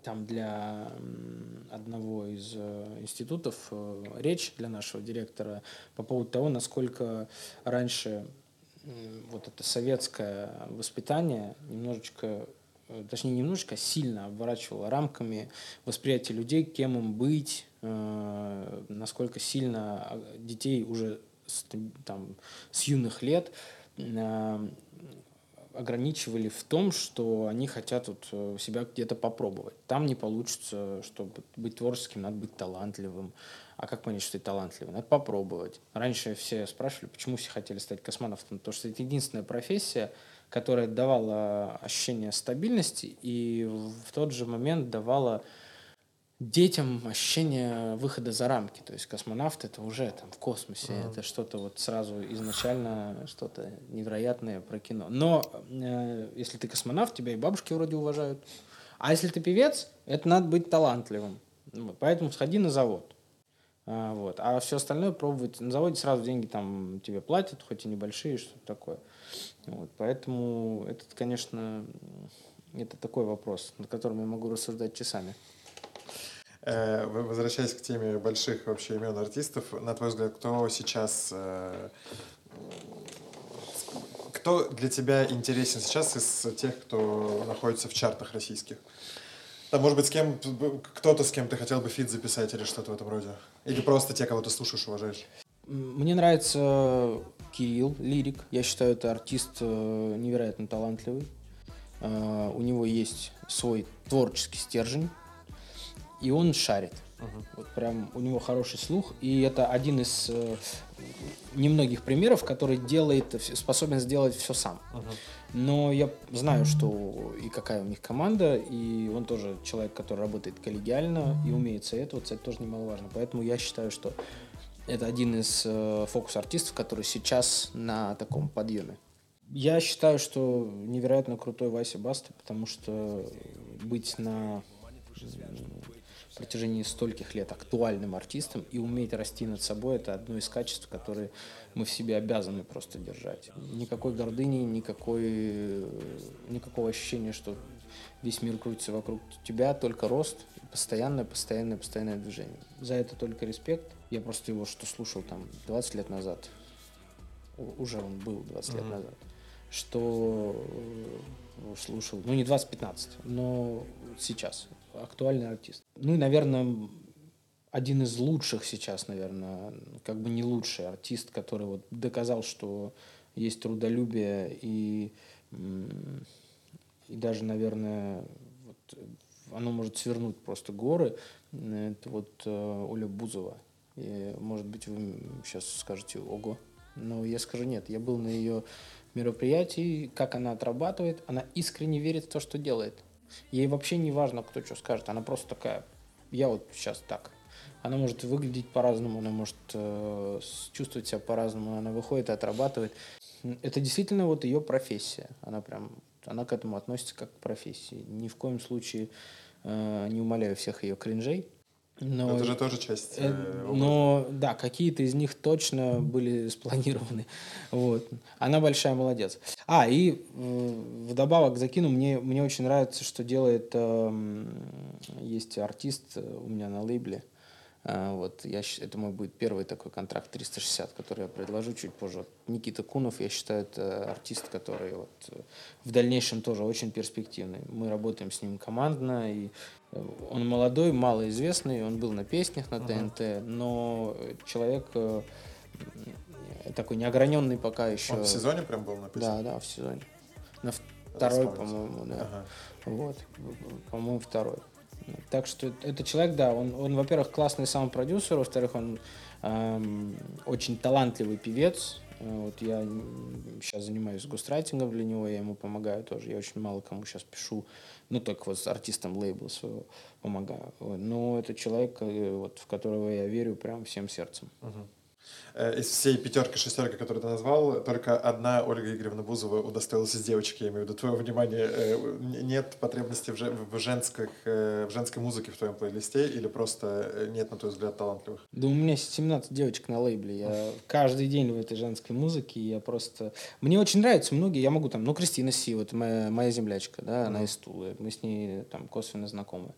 там для одного из э, институтов э, речь для нашего директора по поводу того, насколько раньше вот это советское воспитание немножечко, э, точнее немножечко, а сильно обворачивало рамками восприятия людей, кем им быть, насколько сильно детей уже с, там, с юных лет ограничивали в том, что они хотят вот э, себя где-то попробовать. Там не получится, чтобы быть творческим, надо быть талантливым. А как понять, что ты талантливый? Надо попробовать. Раньше все спрашивали, почему все хотели стать космонавтом. Потому что это единственная профессия, которая давала ощущение стабильности и в тот же момент давала детям ощущение выхода за рамки. То есть космонавт это уже там в космосе, mm-hmm. это что-то вот сразу изначально что-то невероятное про кино. Но э, если ты космонавт, тебя и бабушки вроде уважают. А если ты певец, это надо быть талантливым. Поэтому сходи на завод. А, вот. а все остальное пробовать. На заводе сразу деньги там тебе платят, хоть и небольшие, что-то такое. Вот. Поэтому это, конечно, это такой вопрос, над которым я могу рассуждать часами. Э, возвращаясь к теме больших вообще имен артистов, на твой взгляд, кто сейчас... Э, кто для тебя интересен сейчас из тех, кто находится в чартах российских? Там, может быть, с кем кто-то, с кем ты хотел бы фит записать или что-то в этом роде? Или просто те, кого ты слушаешь, уважаешь? Мне нравится Кирилл, лирик. Я считаю, это артист э, невероятно талантливый. У него есть свой творческий стержень и он шарит. Uh-huh. Вот прям у него хороший слух, и это один из э, немногих примеров, который делает, способен сделать все сам. Uh-huh. Но я знаю, что и какая у них команда, и он тоже человек, который работает коллегиально и умеет советоваться, это тоже немаловажно. Поэтому я считаю, что это один из э, фокус-артистов, который сейчас на таком подъеме. Я считаю, что невероятно крутой Вася Баста, потому что быть на протяжении стольких лет актуальным артистом и уметь расти над собой – это одно из качеств, которые мы в себе обязаны просто держать. Никакой гордыни, никакой, никакого ощущения, что весь мир крутится вокруг тебя, только рост, постоянное, постоянное, постоянное движение. За это только респект. Я просто его что слушал там 20 лет назад, уже он был 20 mm-hmm. лет назад, что э, слушал, ну не 20-15, но сейчас актуальный артист. Ну и, наверное, один из лучших сейчас, наверное, как бы не лучший артист, который вот доказал, что есть трудолюбие и, и даже, наверное, вот оно может свернуть просто горы. Это вот э, Оля Бузова. И, может быть, вы сейчас скажете, ого. Но я скажу, нет, я был на ее мероприятии, как она отрабатывает, она искренне верит в то, что делает. Ей вообще не важно, кто что скажет, она просто такая, я вот сейчас так. Она может выглядеть по-разному, она может э, чувствовать себя по-разному, она выходит и отрабатывает. Это действительно вот ее профессия. Она прям, она к этому относится как к профессии. Ни в коем случае э, не умоляю всех ее кринжей, но, это же тоже часть. Э, э но да, какие-то из них точно были спланированы. Вот. Она большая молодец. А, и э, вдобавок закину, мне, мне очень нравится, что делает, э, есть артист у меня на лейбле, а, вот, я, это мой будет первый такой контракт 360, который я предложу чуть позже. Никита Кунов, я считаю, это артист, который вот в дальнейшем тоже очень перспективный. Мы работаем с ним командно, и э, он молодой, малоизвестный, он был на песнях на ТНТ, uh-huh. но человек э, такой неограненный пока еще. Он в сезоне прям был на песнях? Да, да, в сезоне. На второй, по-моему, да. Ага. Вот, по-моему, второй. Так что это человек, да, он, он во-первых, классный сам продюсер, во-вторых, он эм, очень талантливый певец. Э, вот я сейчас занимаюсь густрайтингом для него, я ему помогаю тоже. Я очень мало кому сейчас пишу, ну, только вот с артистом лейбла своего помогаю. Но это человек, э, вот, в которого я верю прям всем сердцем. Uh-huh. Э, из всей пятерки, шестерки, которые ты назвал, только одна Ольга Игоревна Бузова удостоилась из девочки, я имею в виду твоего внимания. Э, нет потребности в, в, женских, э, в женской музыке в твоем плейлисте или просто нет, на твой взгляд, талантливых? Да у меня 17 девочек на лейбле. Я каждый день в этой женской музыке. Я просто... Мне очень нравятся многие. Я могу там... Ну, Кристина Си, вот моя, моя землячка, да, mm-hmm. она из Тулы. Мы с ней там косвенно знакомы.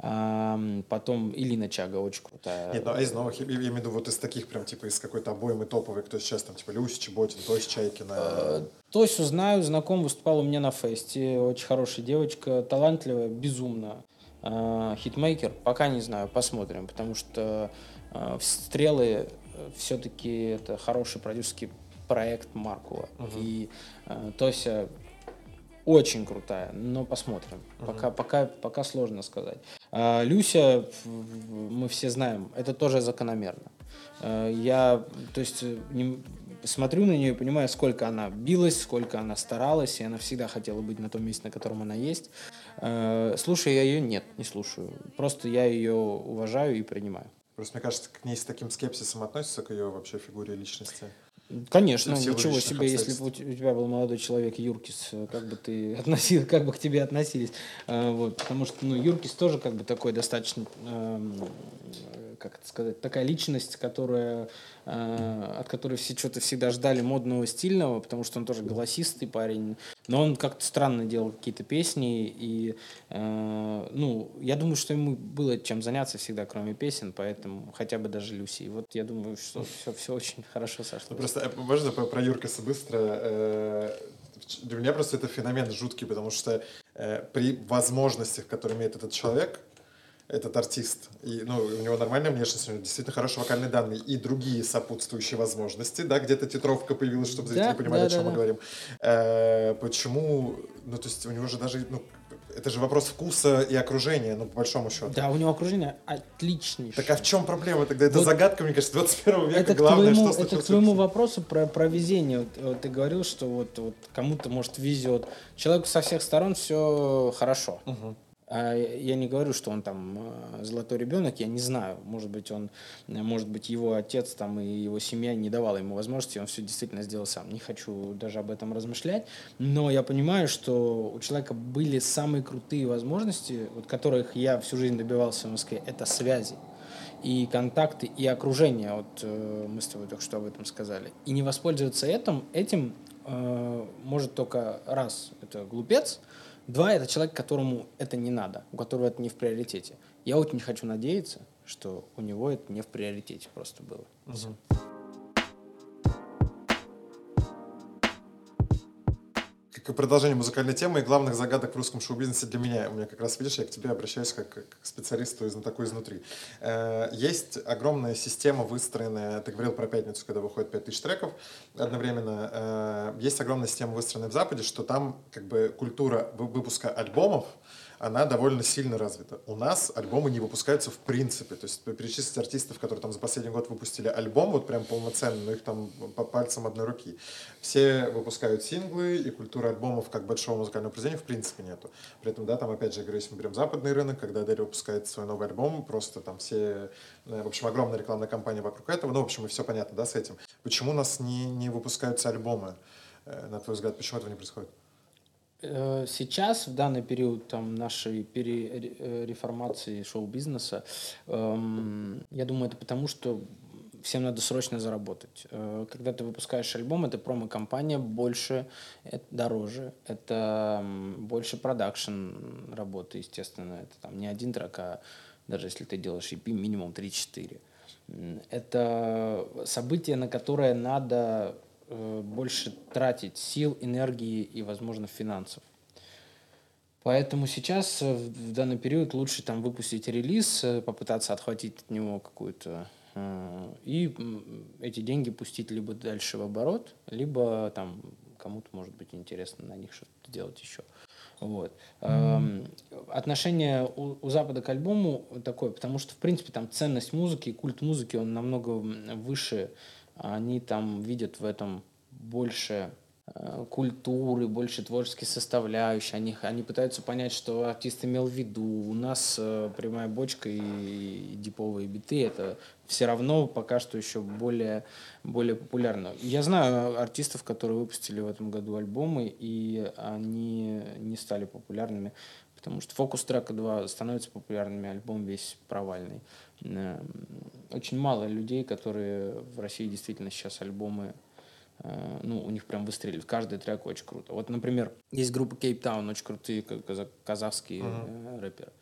Потом Елена Чага очень крутая. Нет, ну а из новых, я, имею в виду вот из таких прям типа из какой-то обоймы топовой, кто сейчас там типа Люся Чеботина, Тося Чайкина. А, Тосю знаю, знаком, выступал у меня на фесте, очень хорошая девочка, талантливая, безумно. А, хитмейкер, пока не знаю, посмотрим, потому что а, Стрелы э, все-таки это хороший продюсерский проект Маркова. Угу. И Тося очень крутая, но посмотрим. Uh-huh. Пока, пока, пока сложно сказать. А, Люся, мы все знаем, это тоже закономерно. А, я, то есть, не, смотрю на нее понимаю, сколько она билась, сколько она старалась, и она всегда хотела быть на том месте, на котором она есть. А, слушаю я ее? Нет, не слушаю. Просто я ее уважаю и принимаю. Просто мне кажется, к ней с таким скепсисом относится к ее вообще фигуре личности. Конечно, ничего себе, если бы у тебя был молодой человек Юркис, как бы ты относил, как бы к тебе относились, а, вот, потому что, ну, Юркис тоже как бы такой достаточно, как это сказать, такая личность, которая Э, от которой все что-то всегда ждали модного, стильного, потому что он тоже голосистый парень. Но он как-то странно делал какие-то песни. И, э, ну, я думаю, что ему было чем заняться всегда, кроме песен, поэтому хотя бы даже Люси. И вот я думаю, что все, все очень хорошо сошло. Ну, просто э, можно про, про Юркаса быстро? Для меня просто это феномен жуткий, потому что при возможностях, которые имеет этот человек, этот артист, и, ну, у него нормальная внешность, у него действительно хорошие вокальные данные и другие сопутствующие возможности, да, где-то титровка появилась, чтобы зрители да, понимали, да, о чем да, мы да. говорим. Э, почему, ну, то есть у него же даже, ну, это же вопрос вкуса и окружения, ну, по большому счету. Да, у него окружение отличнейшее. Так а в чем проблема тогда? Это вот загадка, мне кажется, 21 века. Это Главное, твоему, что Это к твоему вопросу про, про везение. Вот, вот ты говорил, что вот, вот кому-то, может, везет. Человеку со всех сторон все хорошо. Угу. А я не говорю, что он там э, золотой ребенок, я не знаю. Может быть, он, может быть, его отец там и его семья не давала ему возможности, он все действительно сделал сам. Не хочу даже об этом размышлять. Но я понимаю, что у человека были самые крутые возможности, вот которых я всю жизнь добивался в Москве, это связи и контакты, и окружение. Вот э, мы с тобой только что об этом сказали. И не воспользоваться этим, этим э, может только раз, это глупец, Два – это человек, которому это не надо, у которого это не в приоритете. Я очень хочу надеяться, что у него это не в приоритете просто было. Угу. К продолжению музыкальной темы и главных загадок в русском шоу-бизнесе для меня. У меня как раз, видишь, я к тебе обращаюсь как, как к специалисту из, такой изнутри. Э, есть огромная система выстроенная, ты говорил про пятницу, когда выходит 5000 треков одновременно. Э, есть огромная система выстроенная в Западе, что там как бы культура выпуска альбомов, она довольно сильно развита. У нас альбомы не выпускаются в принципе. То есть перечислить артистов, которые там за последний год выпустили альбом, вот прям полноценный, но их там по пальцам одной руки. Все выпускают синглы, и культуры альбомов как большого музыкального произведения в принципе нету. При этом, да, там опять же, говорю, если мы берем западный рынок, когда Адель выпускает свой новый альбом, просто там все, э, в общем, огромная рекламная кампания вокруг этого, ну, в общем, и все понятно, да, с этим. Почему у нас не, не выпускаются альбомы, э, на твой взгляд, почему этого не происходит? Э, сейчас, в данный период там, нашей перереформации шоу-бизнеса, эм, я думаю, это потому, что всем надо срочно заработать. Э, когда ты выпускаешь альбом, это промо-компания больше, это дороже, это больше продакшн работы, естественно. Это там не один трек, а даже если ты делаешь EP, минимум 3-4. Это событие, на которое надо Э, больше тратить сил, энергии и, возможно, финансов. Поэтому сейчас, э, в данный период, лучше там выпустить релиз, э, попытаться отхватить от него какую-то и эти деньги пустить либо дальше в оборот, либо там кому-то может быть интересно на них что-то делать еще. Вот. Mm-hmm. Отношение у, у Запада к альбому такое, потому что, в принципе, там ценность музыки, культ музыки, он намного выше они там видят в этом больше э, культуры, больше творческой составляющей. Они, они пытаются понять, что артист имел в виду. У нас э, прямая бочка и, и диповые биты это все равно пока что еще более, более популярно. Я знаю артистов, которые выпустили в этом году альбомы, и они не стали популярными, потому что фокус трека 2 становится популярными, альбом весь провальный. Очень мало людей, которые в России действительно сейчас альбомы э, ну, у них прям выстреливают. Каждый трек очень круто. Вот, например, есть группа Town, очень крутые казахские uh-huh. рэперы.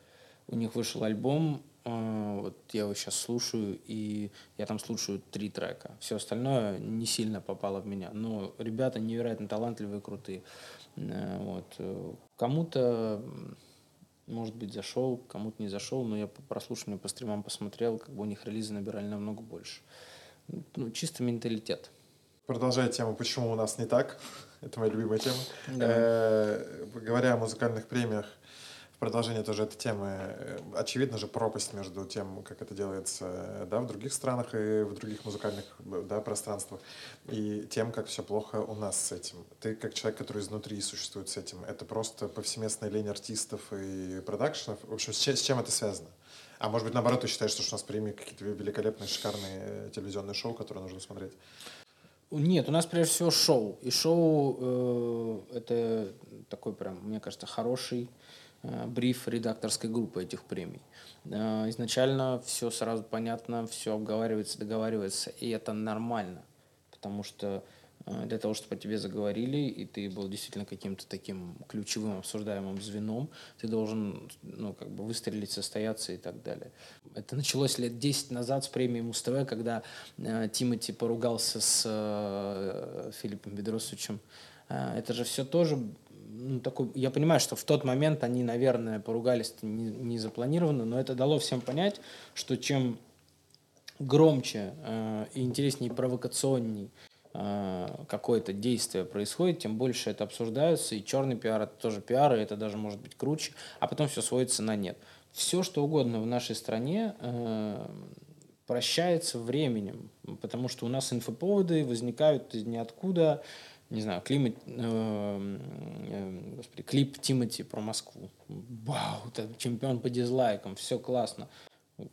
У них вышел альбом, э, вот я его сейчас слушаю, и я там слушаю три трека. Все остальное не сильно попало в меня. Но ребята невероятно талантливые, крутые. Вот. Кому-то может быть, зашел, кому-то не зашел, но я по прослушиванию по стримам посмотрел, как бы у них релизы набирали намного больше. Ну, чисто менталитет. Продолжая тему, почему у нас не так, это моя любимая тема. Да. Э, говоря о музыкальных премиях, продолжение тоже этой темы. Э, очевидно же пропасть между тем, как это делается да, в других странах и в других музыкальных да, пространствах, и тем, как все плохо у нас с этим. Ты как человек, который изнутри существует с этим, это просто повсеместная лень артистов и продакшенов. В общем, с чем, с чем это связано? А может быть, наоборот, ты считаешь, что у нас премии какие-то великолепные, шикарные э, телевизионные шоу, которые нужно смотреть? Нет, у нас прежде всего шоу. И шоу э, это такой прям, мне кажется, хороший бриф редакторской группы этих премий. Э, изначально все сразу понятно, все обговаривается, договаривается, и это нормально, потому что э, для того, чтобы о тебе заговорили, и ты был действительно каким-то таким ключевым обсуждаемым звеном, ты должен ну, как бы выстрелить, состояться и так далее. Это началось лет 10 назад с премией Муз-ТВ, когда э, Тимати поругался с э, Филиппом Бедросовичем. Э, это же все тоже ну, такой, я понимаю, что в тот момент они, наверное, поругались не, не запланированно, но это дало всем понять, что чем громче э, и интереснее, провокационней э, какое-то действие происходит, тем больше это обсуждается, и черный пиар это тоже пиар, и это даже может быть круче, а потом все сводится на нет. Все, что угодно в нашей стране э, прощается временем, потому что у нас инфоповоды возникают из ниоткуда, не знаю, климат, э, э, господи, клип Тимати про Москву. Вау, это чемпион по дизлайкам, все классно.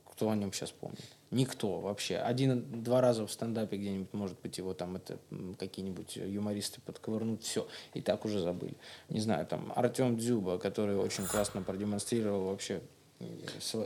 Кто о нем сейчас помнит? Никто вообще. Один-два раза в стендапе где-нибудь, может быть, его там это какие-нибудь юмористы подковырнут, все, и так уже забыли. Не знаю, там Артем Дзюба, который очень классно продемонстрировал вообще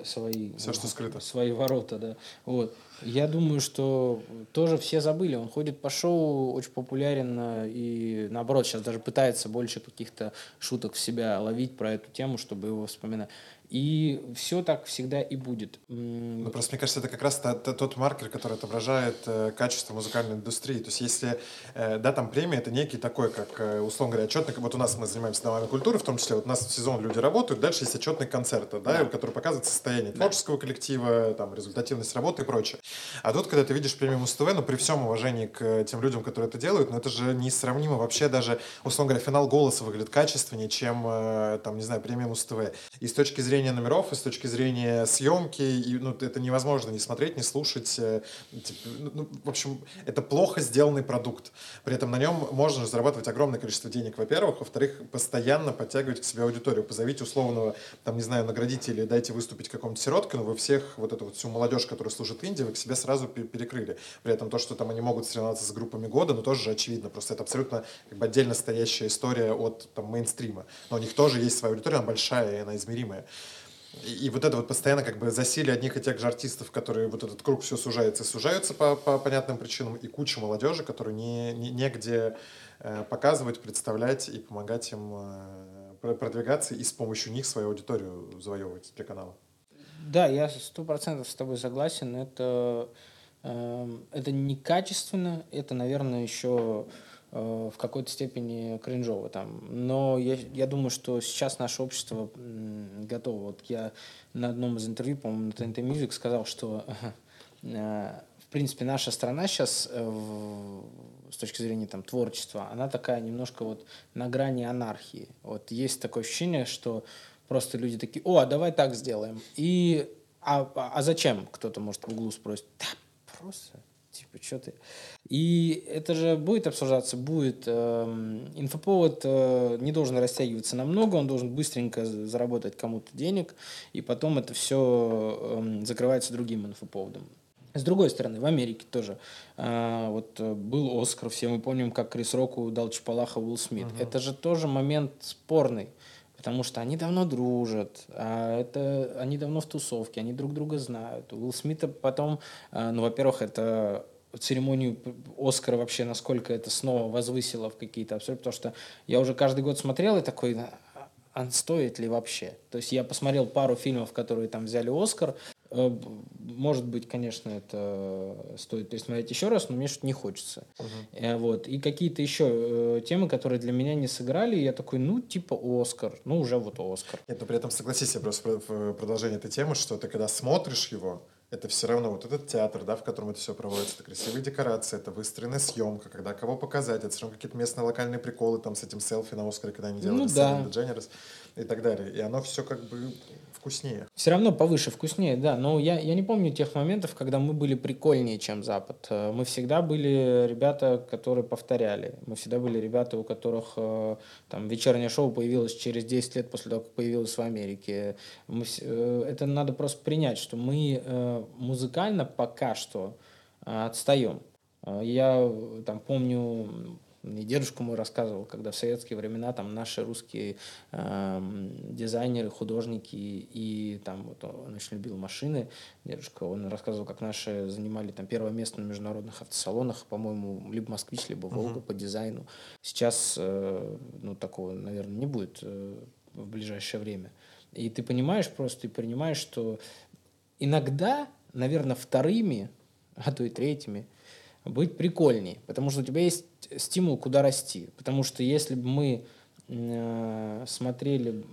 свои, все, что скрыто. свои ворота, да. Вот. Я думаю, что тоже все забыли. Он ходит по шоу, очень популярен э, и наоборот сейчас даже пытается больше каких-то шуток в себя ловить про эту тему, чтобы его вспоминать. И все так всегда и будет. Ну, просто мне кажется, это как раз тот маркер, который отображает э, качество музыкальной индустрии. То есть если, э, да, там премия, это некий такой, как, э, условно говоря, отчетный, вот у нас мы занимаемся домами культуры, в том числе, вот у нас в сезон люди работают, дальше есть отчетные концерты, да, да. который показывает состояние творческого да. коллектива, там, результативность работы и прочее. А тут, когда ты видишь премию Муз-ТВ, ну, при всем уважении к тем людям, которые это делают, ну, это же несравнимо вообще даже, условно говоря, финал голоса выглядит качественнее, чем, там, не знаю, премия Муз-ТВ. И с точки зрения номеров и с точки зрения съемки, и, ну, это невозможно не смотреть, не слушать. Э, типа, ну, в общем, это плохо сделанный продукт. При этом на нем можно зарабатывать огромное количество денег, во-первых. Во-вторых, постоянно подтягивать к себе аудиторию. Позовите условного, там, не знаю, наградите или дайте выступить какому-то сиротке, но вы всех, вот эту вот всю молодежь, которая служит Индии, себе сразу перекрыли. При этом то, что там они могут соревноваться с группами года, ну, тоже же очевидно. Просто это абсолютно как бы отдельно стоящая история от там мейнстрима. Но у них тоже есть своя аудитория, она большая, и она измеримая. И, и вот это вот постоянно как бы засилие одних и тех же артистов, которые вот этот круг все сужается и сужаются по, по понятным причинам, и куча молодежи, которую не, не, негде э, показывать, представлять и помогать им э, продвигаться и с помощью них свою аудиторию завоевывать для канала. Да, я сто процентов с тобой согласен. Это, э, это некачественно, это, наверное, еще Э, в какой-то степени кринжово там. Но я, я думаю, что сейчас наше общество готово. Вот я на одном из интервью, по-моему, на TNT Music сказал, что э, в принципе наша страна сейчас э, с точки зрения там творчества, она такая немножко вот на грани анархии. Вот есть такое ощущение, что просто люди такие, о, а давай так сделаем. И а, а зачем? Кто-то может в углу спросит, да, просто типа, что ты? И это же будет обсуждаться, будет. Э, инфоповод э, не должен растягиваться намного, он должен быстренько заработать кому-то денег, и потом это все э, эм, закрывается другим инфоповодом. С другой стороны, в Америке тоже э, вот э, был Оскар, все мы помним, как Крис Року дал Чапалаха Уилл Смит. Uh-huh. Это же тоже момент спорный потому что они давно дружат, а это, они давно в тусовке, они друг друга знают. У Уилл Смита потом, а, ну, во-первых, это церемонию Оскара вообще, насколько это снова возвысило в какие-то абсолютно, потому что я уже каждый год смотрел и такой, а стоит ли вообще? То есть я посмотрел пару фильмов, которые там взяли Оскар, Э, может быть, конечно, это стоит пересмотреть еще раз, но мне что-то не хочется. Uh-huh. Вот. И какие-то еще э, темы, которые для меня не сыграли, я такой, ну, типа Оскар. Ну, уже вот Оскар. Нет, но при этом согласись, я просто в продолжение этой темы, что ты когда смотришь его, это все равно вот этот театр, да, в котором это все проводится, это красивые декорации, это выстроенная съемка, когда кого показать, это все равно какие-то местные локальные приколы, там с этим селфи на Оскаре, когда они делали ну, да. Дженнерс и так далее. И оно все как бы вкуснее. Все равно повыше, вкуснее, да. Но я, я не помню тех моментов, когда мы были прикольнее, чем Запад. Э, мы всегда были ребята, которые повторяли. Мы всегда были ребята, у которых э, там вечернее шоу появилось через 10 лет после того, как появилось в Америке. Мы, э, это надо просто принять, что мы музыкально пока что отстаем. Я там помню мне дедушка мой рассказывал, когда в советские времена там наши русские э, дизайнеры, художники и там вот он очень любил машины. Дедушка, он рассказывал, как наши занимали там первое место на международных автосалонах, по-моему, либо Москвич, либо Волга uh-huh. по дизайну. Сейчас э, ну такого, наверное, не будет э, в ближайшее время. И ты понимаешь просто, ты принимаешь, что иногда, наверное, вторыми, а то и третьими быть прикольнее, потому что у тебя есть стимул, куда расти. Потому что если бы мы э, смотрели,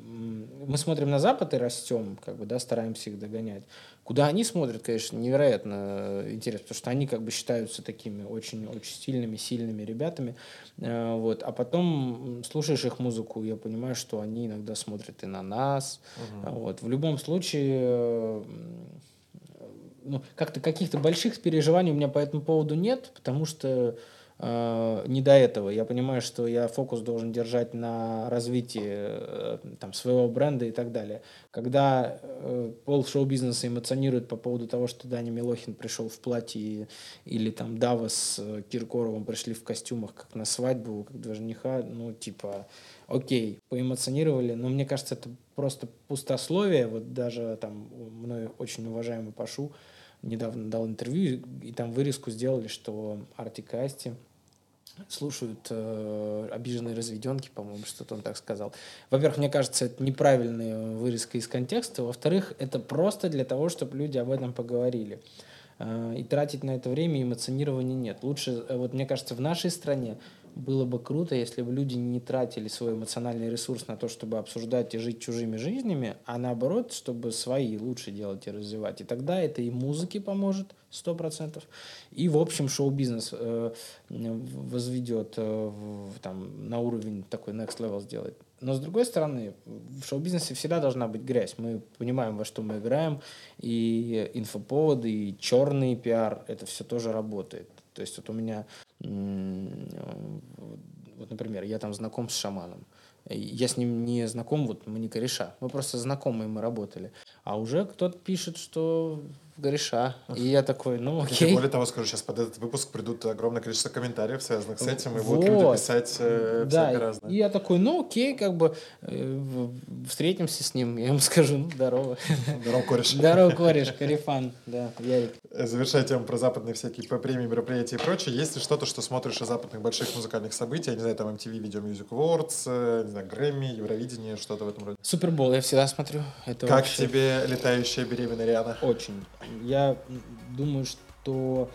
мы смотрим на Запад и растем, как бы, да, стараемся их догонять. Куда они смотрят, конечно, невероятно интересно, потому что они как бы считаются такими очень-очень стильными, сильными ребятами. Э, вот. А потом слушаешь их музыку, я понимаю, что они иногда смотрят и на нас. Угу. Вот. В любом случае ну, как-то каких-то больших переживаний у меня по этому поводу нет, потому что э, не до этого. Я понимаю, что я фокус должен держать на развитии э, там, своего бренда и так далее. Когда э, пол шоу-бизнеса эмоционирует по поводу того, что Даня Милохин пришел в платье или там Дава с э, Киркоровым пришли в костюмах, как на свадьбу, как два жениха, ну, типа, окей, поэмоционировали, но мне кажется, это просто пустословие. Вот даже там мной очень уважаемый Пашу, недавно дал интервью, и там вырезку сделали, что Артик Асти слушают э, обиженные разведенки, по-моему, что-то он так сказал. Во-первых, мне кажется, это неправильная вырезка из контекста. Во-вторых, это просто для того, чтобы люди об этом поговорили. Э, и тратить на это время эмоционирования нет. Лучше, э, вот мне кажется, в нашей стране было бы круто, если бы люди не тратили свой эмоциональный ресурс на то, чтобы обсуждать и жить чужими жизнями, а наоборот, чтобы свои лучше делать и развивать. И тогда это и музыке поможет, сто процентов, и, в общем, шоу-бизнес э, возведет э, в, там, на уровень такой next level сделает. Но, с другой стороны, в шоу-бизнесе всегда должна быть грязь. Мы понимаем, во что мы играем, и инфоповоды, и черный пиар, это все тоже работает. То есть вот у меня вот, например, я там знаком с шаманом. Я с ним не знаком, вот мы не кореша. Мы просто знакомые, мы работали. А уже кто-то пишет, что гореша. И я такой, ну окей. более того, скажу, сейчас под этот выпуск придут огромное количество комментариев, связанных с этим, и вот. будут люди писать э, да, разное. И я такой, ну окей, как бы э, встретимся с ним, я ему скажу, ну здорово. Здорово, кореш. Здорово, кореш, карифан, да, Ярик. Завершая тему про западные всякие премии, мероприятия и прочее, есть ли что-то, что смотришь о западных больших музыкальных событиях, я не знаю, там MTV Video Music Awards, э, не знаю, Грэмми, Евровидение, что-то в этом роде? Супербол я всегда смотрю. Это как вообще... тебе летающая беременная Риана? Очень я думаю, что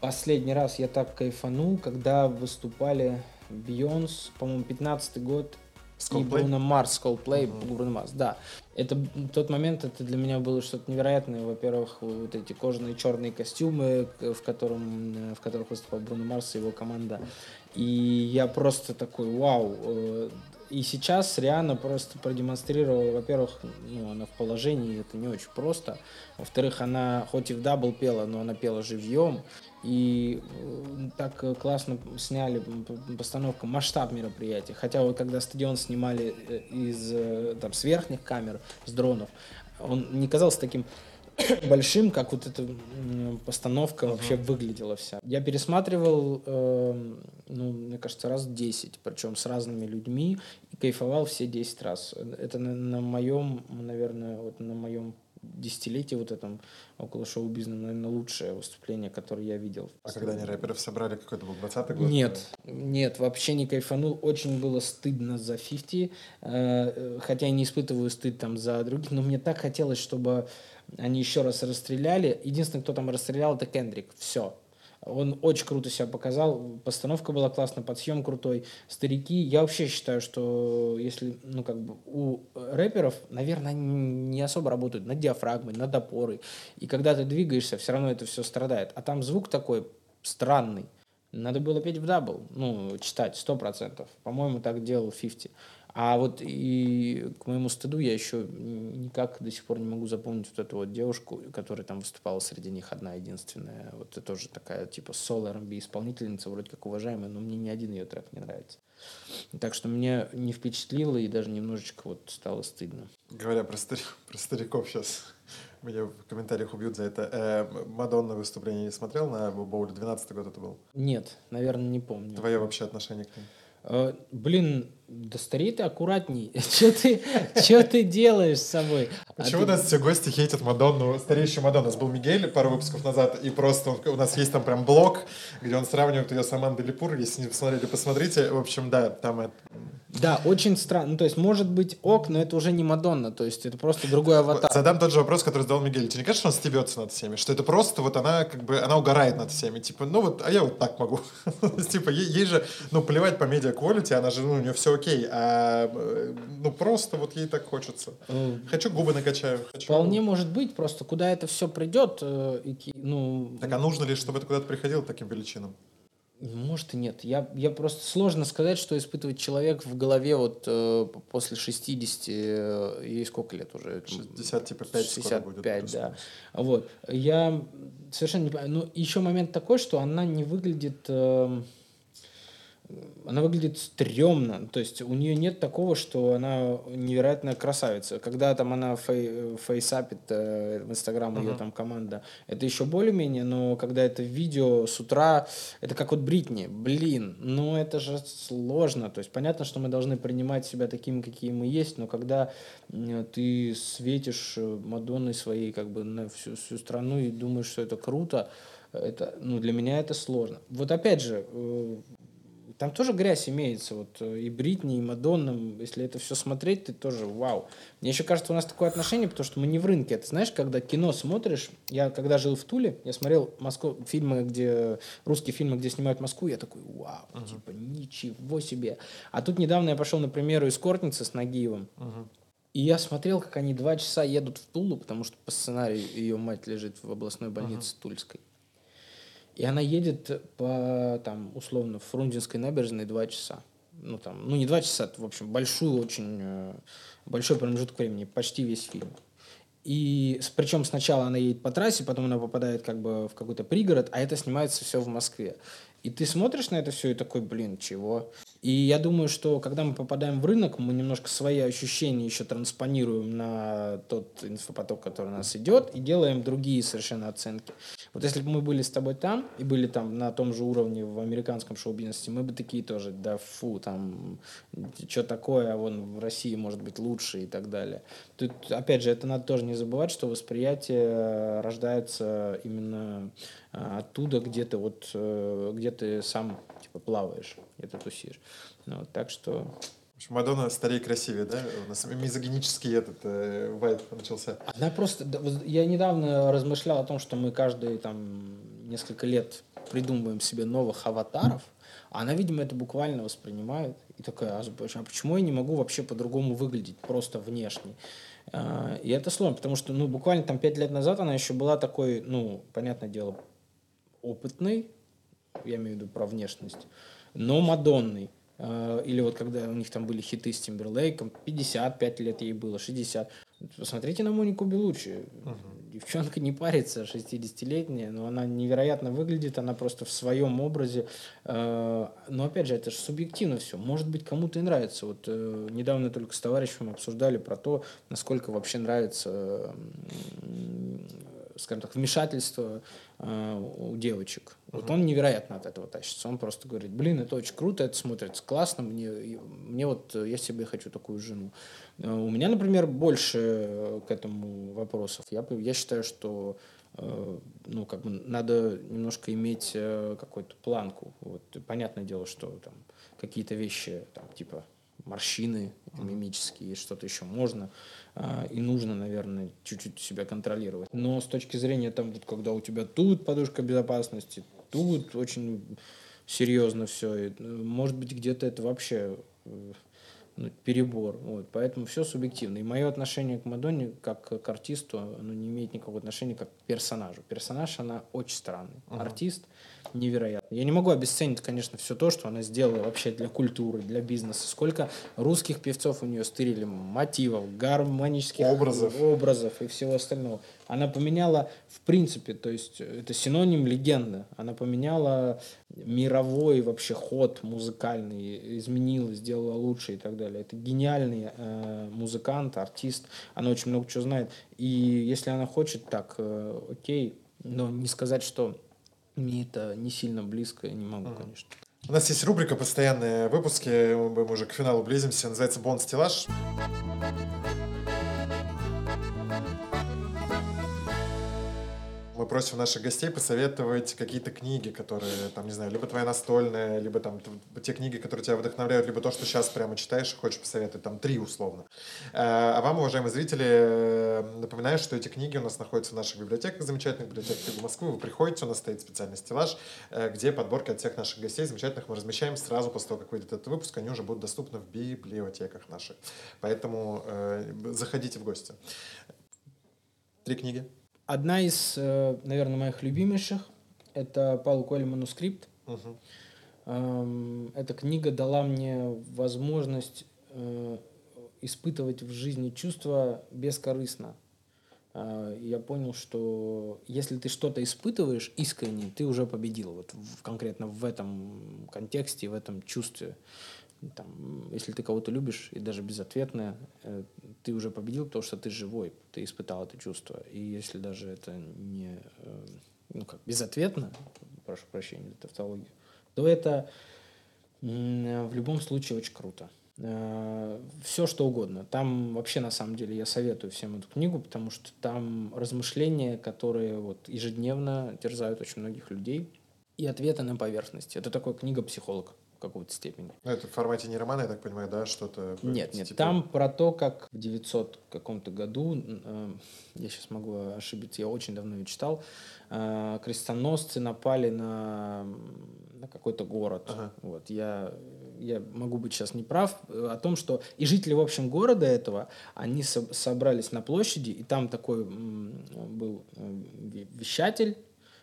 последний раз я так кайфанул, когда выступали Бейонс, по-моему, 15 год, и Бруно Марс, Coldplay, uh-huh. Бруно Марс, да. Это тот момент, это для меня было что-то невероятное. Во-первых, вот эти кожаные черные костюмы, в, котором, в которых выступал Бруно Марс и его команда. И я просто такой, вау, э, и сейчас Риана просто продемонстрировала, во-первых, ну, она в положении, это не очень просто. Во-вторых, она хоть и в double пела, но она пела живьем. И э, так классно сняли постановку, масштаб мероприятия. Хотя вот когда стадион снимали э, из э, там, с верхних камер, с дронов, он не казался таким большим, как вот эта постановка uh-huh. вообще выглядела вся. Я пересматривал, э, ну, мне кажется, раз 10, причем с разными людьми, и кайфовал все 10 раз. Это на, на моем, наверное, вот на моем десятилетии вот этом около шоу-бизнеса, наверное, лучшее выступление, которое я видел. А когда они рэперов собрали, какой это был, 20-й год? Нет, нет, вообще не кайфанул. Очень было стыдно за 50, э, э, хотя я не испытываю стыд там за других, но мне так хотелось, чтобы они еще раз расстреляли. Единственный, кто там расстрелял, это Кендрик. Все. Он очень круто себя показал, постановка была классная, подсъем крутой. Старики, я вообще считаю, что если, ну, как бы, у рэперов, наверное, не особо работают над диафрагмой, над опорой. И когда ты двигаешься, все равно это все страдает. А там звук такой странный. Надо было петь в double, ну, читать, сто процентов. По-моему, так делал 50. А вот и к моему стыду я еще никак до сих пор не могу запомнить вот эту вот девушку, которая там выступала среди них одна единственная. Вот это тоже такая типа соло R&B исполнительница, вроде как уважаемая, но мне ни один ее трек не нравится. Так что мне не впечатлило и даже немножечко вот стало стыдно. Говоря про, старик, про стариков сейчас, меня в комментариях убьют за это. Э, Мадонна выступление не смотрел на Боуле? 12 год это был? Нет, наверное, не помню. Твое вообще отношение к ним? Э, блин, да старей ты аккуратней. Что ты, что ты делаешь с собой? Почему а у нас все гости хейтят Мадонну, старейшую Мадонну? У нас был Мигель пару выпусков назад, и просто он, у нас есть там прям блог, где он сравнивает ее с Амандой Липур. Если не посмотрели, посмотрите. В общем, да, там это... Да, очень странно. Ну, то есть, может быть, ок, но это уже не Мадонна, то есть, это просто другой аватар. Задам тот же вопрос, который задал Мигель. Тебе не кажется, что он стебется над всеми? Что это просто вот она как бы, она угорает над всеми? Типа, ну вот, а я вот так могу. Типа, ей же, ну, плевать по медиа quality, она же, ну, у нее все окей, а э, ну просто вот ей так хочется. Хочу губы накачаю. Хочу Вполне может быть, просто куда это все придет, э, ну... Так а нужно ли, чтобы это куда-то приходило таким величинам? Может и нет. Я, я просто сложно сказать, что испытывает человек в голове вот э, после 60, э, ей сколько лет уже? 60, типа 5 65, будет, да. Вот. Я совершенно не понимаю. Ну, еще момент такой, что она не выглядит... Э, она выглядит стрёмно. То есть у нее нет такого, что она невероятная красавица. Когда там она фей, фейсапит э, в Инстаграм, uh-huh. ее там команда, это еще более-менее, но когда это видео с утра, это как вот Бритни. Блин, ну это же сложно. То есть понятно, что мы должны принимать себя такими, какие мы есть, но когда э, ты светишь э, Мадонной своей как бы на всю, всю страну и думаешь, что это круто, это, ну, для меня это сложно. Вот опять же, э, там тоже грязь имеется, вот э, и Бритни, и Мадонна, если это все смотреть, ты тоже вау. Мне еще кажется, у нас такое отношение, потому что мы не в рынке. Это знаешь, когда кино смотришь, я когда жил в Туле, я смотрел Москву, фильмы, где, русские фильмы, где снимают Москву, я такой, вау, uh-huh. типа, ничего себе. А тут недавно я пошел на премьеру «Эскортницы» с Нагиевым, uh-huh. И я смотрел, как они два часа едут в Тулу, потому что по сценарию ее мать лежит в областной больнице uh-huh. Тульской. И она едет по, там, условно, Фрунзенской набережной два часа. Ну, там, ну, не два часа, в общем, большую очень, э, большой промежуток времени, почти весь фильм. И причем сначала она едет по трассе, потом она попадает как бы в какой-то пригород, а это снимается все в Москве. И ты смотришь на это все и такой, блин, чего? И я думаю, что когда мы попадаем в рынок, мы немножко свои ощущения еще транспонируем на тот инфопоток, который у нас идет, и делаем другие совершенно оценки. Вот если бы мы были с тобой там и были там на том же уровне в американском шоу-бизнесе, мы бы такие тоже, да фу, там, что такое, а вон в России может быть лучше и так далее. Тут, опять же, это надо тоже не забывать, что восприятие рождается именно а, оттуда, где ты вот, э, где ты сам типа плаваешь, где ты тусишь. Ну, вот, так что Мадонна старее красивее, да? У нас мизогинический этот э, вайп начался. Она просто... Я недавно размышлял о том, что мы каждые там несколько лет придумываем себе новых аватаров, а она, видимо, это буквально воспринимает. И такая, а, а почему я не могу вообще по-другому выглядеть, просто внешне? А, и это сложно, потому что, ну, буквально там пять лет назад она еще была такой, ну, понятное дело, опытной, я имею в виду про внешность, но Мадонной. А, или вот когда у них там были хиты с Тимберлейком, 55 лет ей было, 60. Посмотрите на Монику Белучи. Угу. Девчонка не парится, 60-летняя, но она невероятно выглядит, она просто в своем образе. А, но опять же, это же субъективно все. Может быть, кому-то и нравится. Вот э, недавно только с товарищем обсуждали про то, насколько вообще нравится скажем так, вмешательство э, у девочек. Uh-huh. Вот он невероятно от этого тащится. Он просто говорит, блин, это очень круто, это смотрится классно, мне, мне вот, я себе хочу такую жену. Э, у меня, например, больше к этому вопросов. Я, я считаю, что э, ну, как бы надо немножко иметь э, какую-то планку. Вот, понятное дело, что там какие-то вещи, там, типа морщины мимические, что-то еще можно а, и нужно, наверное, чуть-чуть себя контролировать. Но с точки зрения, там, вот, когда у тебя тут подушка безопасности, тут очень серьезно все, может быть, где-то это вообще э, ну, перебор. Вот. Поэтому все субъективно. И мое отношение к Мадонне, как к артисту, оно не имеет никакого отношения как к персонажу. Персонаж, она очень странный. Uh-huh. Артист – невероятно. Я не могу обесценить, конечно, все то, что она сделала вообще для культуры, для бизнеса. Сколько русских певцов у нее стырили мотивов, гармонических образов. образов и всего остального. Она поменяла, в принципе, то есть это синоним легенды. Она поменяла мировой вообще ход музыкальный, изменила, сделала лучше и так далее. Это гениальный э, музыкант, артист. Она очень много чего знает. И если она хочет, так, э, окей, но не сказать, что мне это не сильно близко, я не могу, mm. конечно. У нас есть рубрика «Постоянные выпуски», мы уже к финалу близимся, называется «Бонус-стеллаж». Мы просим наших гостей посоветовать какие-то книги, которые, там, не знаю, либо твоя настольная, либо там те книги, которые тебя вдохновляют, либо то, что сейчас прямо читаешь и хочешь посоветовать, там три условно. Э, а вам, уважаемые зрители, э, напоминаю, что эти книги у нас находятся в наших библиотеках, замечательных библиотеках Москвы. Вы приходите, у нас стоит специальный стеллаж, э, где подборки от всех наших гостей замечательных мы размещаем сразу после того, как выйдет этот выпуск, они уже будут доступны в библиотеках наших. Поэтому заходите в гости. Три книги. Одна из, э, наверное, моих любимейших – это Паул Коэль «Манускрипт». Угу. Эта книга дала мне возможность э, испытывать в жизни чувства бескорыстно. А, я понял, что если ты что-то испытываешь искренне, ты уже победил вот в, конкретно в этом контексте, в этом чувстве там, если ты кого-то любишь, и даже безответно, э, ты уже победил, потому что ты живой, ты испытал это чувство. И если даже это не э, ну, как, безответно, прошу прощения за тавтологию, то это в любом случае очень круто. Э, Все что угодно. Там вообще на самом деле я советую всем эту книгу, потому что там размышления, которые вот ежедневно терзают очень многих людей, и ответы на поверхности. Это такая книга психолог какой-то степени. Ну, это в формате не романа, я так понимаю, да, что-то? Нет, нет, типа... там про то, как в 900 каком-то году, э, я сейчас могу ошибиться, я очень давно ее читал, э, крестоносцы напали на, на какой-то город. Ага. Вот, я, я могу быть сейчас неправ, э, о том, что и жители, в общем, города этого, они со собрались на площади, и там такой был э, вещатель,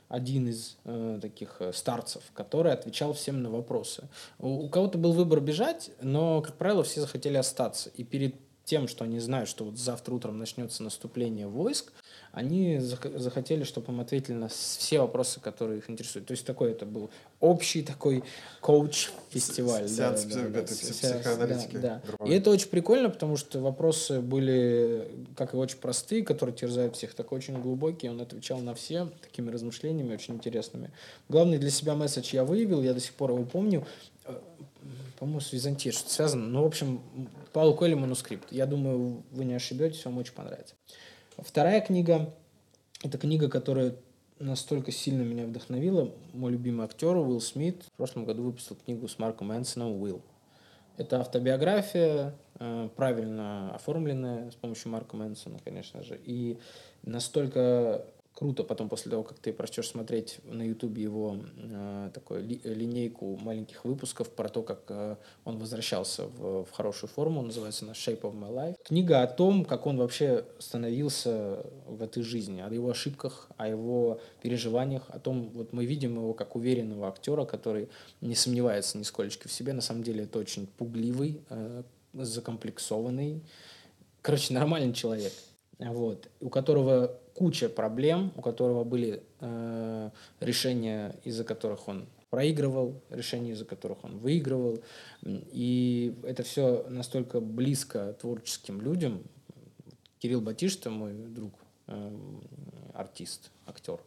один из э, таких э, старцев, который отвечал всем на вопросы. У, у кого-то был выбор бежать, но, как правило, все захотели остаться. И перед тем, что они знают, что вот завтра утром начнется наступление войск, они захотели, чтобы им ответили на все вопросы, которые их интересуют. То есть такой это был общий такой коуч-фестиваль. Сеанс да, да, да, психоаналитики. Да, да. И это очень прикольно, потому что вопросы были, как и очень простые, которые терзают всех, так очень глубокие. Он отвечал на все такими размышлениями очень интересными. Главный для себя месседж я выявил, я до сих пор его помню. Э, по-моему, с Византией что-то связано. Ну, в общем, Паулу Коэли манускрипт. Я думаю, вы не ошибетесь, вам очень понравится. Вторая книга – это книга, которая настолько сильно меня вдохновила. Мой любимый актер Уилл Смит в прошлом году выпустил книгу с Марком Энсоном «Уилл». Это автобиография, э, правильно оформленная с помощью Марка Мэнсона, конечно же. И настолько круто. Потом после того, как ты прочтешь смотреть на ютубе его э, такую ли, линейку маленьких выпусков про то, как э, он возвращался в, в хорошую форму, называется она Shape of My Life. Книга о том, как он вообще становился в этой жизни, о его ошибках, о его переживаниях, о том, вот мы видим его как уверенного актера, который не сомневается нисколечко в себе, на самом деле это очень пугливый, э, закомплексованный, короче, нормальный человек, вот, у которого куча проблем, у которого были э, решения, из-за которых он проигрывал, решения, из-за которых он выигрывал. И это все настолько близко творческим людям. Кирилл Батишта, мой друг, э, артист, актер,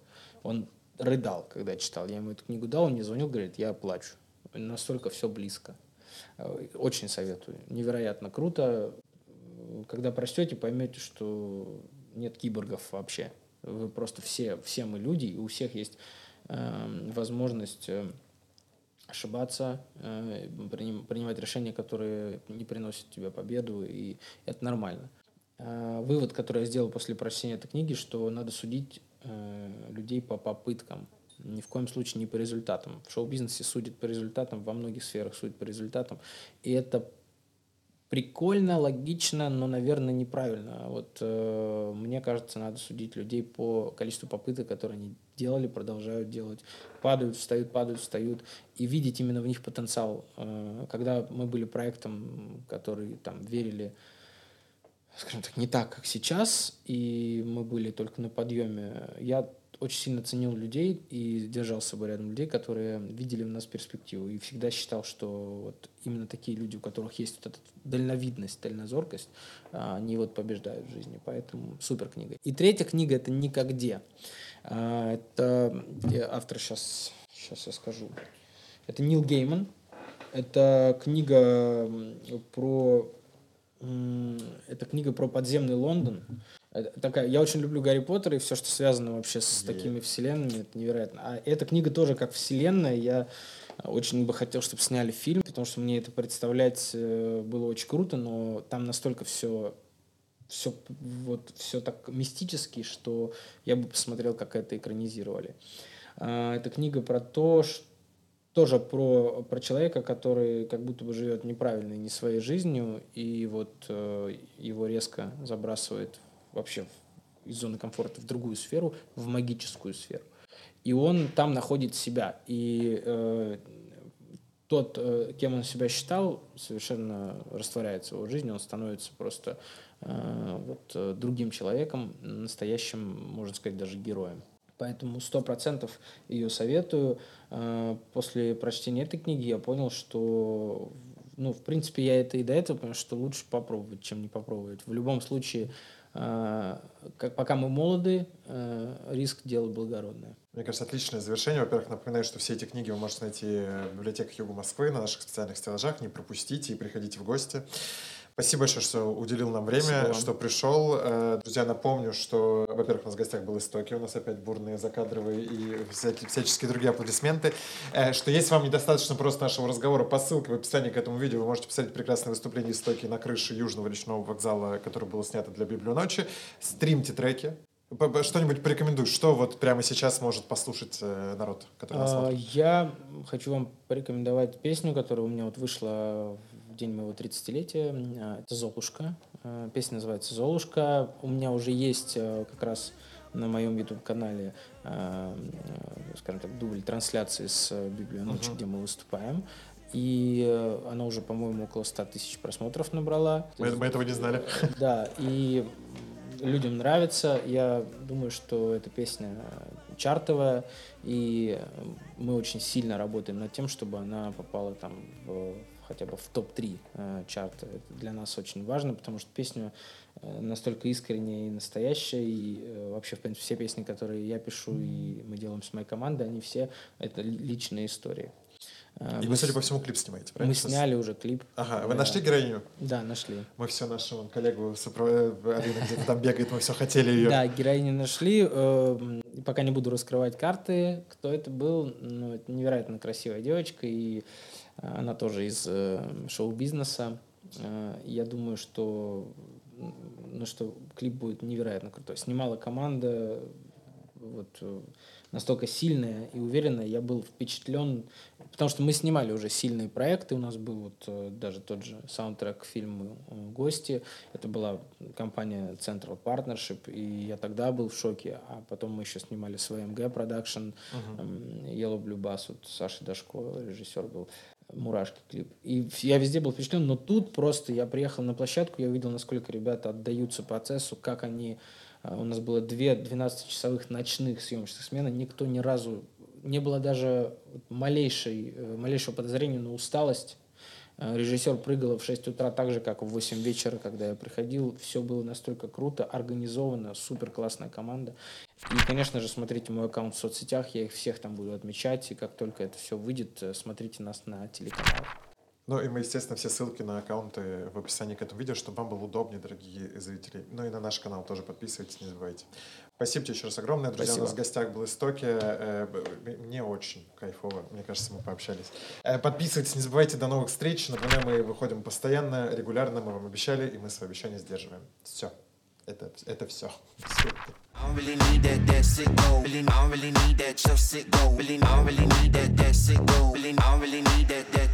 он рыдал, когда читал. Я ему эту книгу дал, он мне звонил, говорит, я плачу. Настолько все близко. Э, очень советую. Невероятно круто. Когда прочтете, поймете, что нет киборгов вообще. Вы просто все, все мы люди, и у всех есть э, возможность ошибаться, э, приним, принимать решения, которые не приносят тебе победу, и это нормально. Э, вывод, который я сделал после прочтения этой книги, что надо судить э, людей по попыткам, ни в коем случае не по результатам. В шоу-бизнесе судят по результатам, во многих сферах судят по результатам, и это прикольно, логично, но, наверное, неправильно. Вот э, мне кажется, надо судить людей по количеству попыток, которые они делали, продолжают делать, падают, встают, падают, встают, и видеть именно в них потенциал. Э, когда мы были проектом, который там верили, скажем так, не так, как сейчас, и мы были только на подъеме, я очень сильно ценил людей и держал с собой рядом людей, которые видели в нас перспективу. И всегда считал, что вот именно такие люди, у которых есть вот эта дальновидность, дальнозоркость, а, они вот побеждают в жизни. Поэтому супер книга. И третья книга – это «Никогде». А, это автор сейчас, сейчас я скажу. Это Нил Гейман. Это книга про это книга про подземный Лондон такая, я очень люблю Гарри Поттера и все, что связано вообще с такими вселенными, это невероятно. А эта книга тоже как вселенная, я очень бы хотел, чтобы сняли фильм, потому что мне это представлять э, было очень круто, но там настолько все все вот все так мистически, что я бы посмотрел, как это экранизировали. А, эта книга про то, что тоже про, про человека, который как будто бы живет неправильной, не своей жизнью, и вот э, его резко забрасывает вообще из зоны комфорта в другую сферу, в магическую сферу. И он там находит себя. И э, тот, э, кем он себя считал, совершенно растворяется в его жизни, он становится просто э, вот, э, другим человеком, настоящим, можно сказать, даже героем. Поэтому сто процентов ее советую. Э, после прочтения этой книги я понял, что ну, в принципе, я это и до этого понял, что лучше попробовать, чем не попробовать. В любом случае, как, пока мы молоды, э, риск делать благородное. Мне кажется, отличное завершение. Во-первых, напоминаю, что все эти книги вы можете найти в библиотеках Юга Москвы на наших специальных стеллажах. Не пропустите и приходите в гости. Спасибо большое, что уделил нам время, что пришел. Э, друзья, напомню, что, во-первых, у нас в гостях был Истоки, у нас опять бурные закадровые и всякие, всяческие другие аплодисменты. Э, что если вам недостаточно просто нашего разговора по ссылке в описании к этому видео, вы можете посмотреть прекрасное выступление Истоки на крыше Южного речного вокзала, которое было снято для Библионочи. Стримьте треки, что-нибудь порекомендуй, что вот прямо сейчас может послушать э, народ, который нас а, смотрит? Я хочу вам порекомендовать песню, которая у меня вот вышла день моего 30-летия. А, это «Золушка». А, песня называется «Золушка». У меня уже есть э, как раз на моем YouTube-канале, скажем так, дубль трансляции с Библией ночи, uh-huh. где мы выступаем. И э, она уже, по-моему, около 100 тысяч просмотров набрала. Мы, мы этого не знали. Да, и людям нравится. Я думаю, что эта песня чартовая, и мы очень сильно работаем над тем, чтобы она попала там в, хотя бы в топ-3 э, чарта. Это для нас очень важно, потому что песня э, настолько искренняя и настоящая, и э, вообще, в принципе, все песни, которые я пишу и мы делаем с моей командой, они все это личные истории. И вы, судя по всему, клип снимаете, правильно? Мы сняли уже клип. Ага, вы да. нашли героиню? Да, нашли. Мы все нашего коллегу сопро... Арина где-то там бегает, мы все хотели ее. Да, героиню нашли. Э, пока не буду раскрывать карты, кто это был. Ну, это невероятно красивая девочка, и она тоже из э, шоу-бизнеса. Э, я думаю, что ну что клип будет невероятно крутой. Снимала команда, вот настолько сильная и уверенная. Я был впечатлен, потому что мы снимали уже сильные проекты. У нас был вот э, даже тот же саундтрек к фильму э, «Гости». Это была компания Central Partnership, и я тогда был в шоке. А потом мы еще снимали с ВМГ Production, uh-huh. Yellow Blue Bass, вот Саша Дашко, режиссер был. «Мурашки» клип. И я везде был впечатлен, но тут просто я приехал на площадку, я увидел, насколько ребята отдаются процессу, как они а, у нас было две 12-часовых ночных съемочных смены. Никто ни разу... Не было даже малейшей, э, малейшего подозрения на усталость. А, режиссер прыгал в 6 утра так же, как в 8 вечера, когда я приходил. Все было настолько круто, организовано, супер классная команда. И, конечно же, смотрите мой аккаунт в соцсетях, я их всех там буду отмечать. И как только это все выйдет, э, смотрите нас на телеканале. Ну и мы, естественно, все ссылки на аккаунты в описании к этому видео, чтобы вам было удобнее, дорогие зрители. Ну и на наш канал тоже подписывайтесь, не забывайте. Спасибо тебе еще раз огромное. Друзья, Спасибо. у нас в гостях был Истоки. Э, мне очень кайфово. Мне кажется, мы пообщались. Э, подписывайтесь, не забывайте. До новых встреч. Напоминаю, мы выходим постоянно, регулярно. Мы вам обещали, и мы свои обещания сдерживаем. Все. Это, это все. I don't really need that, that sick go. Really, I don't really need that, just sick go. Really, I don't really need that, that sick go. Really, I don't really need that, that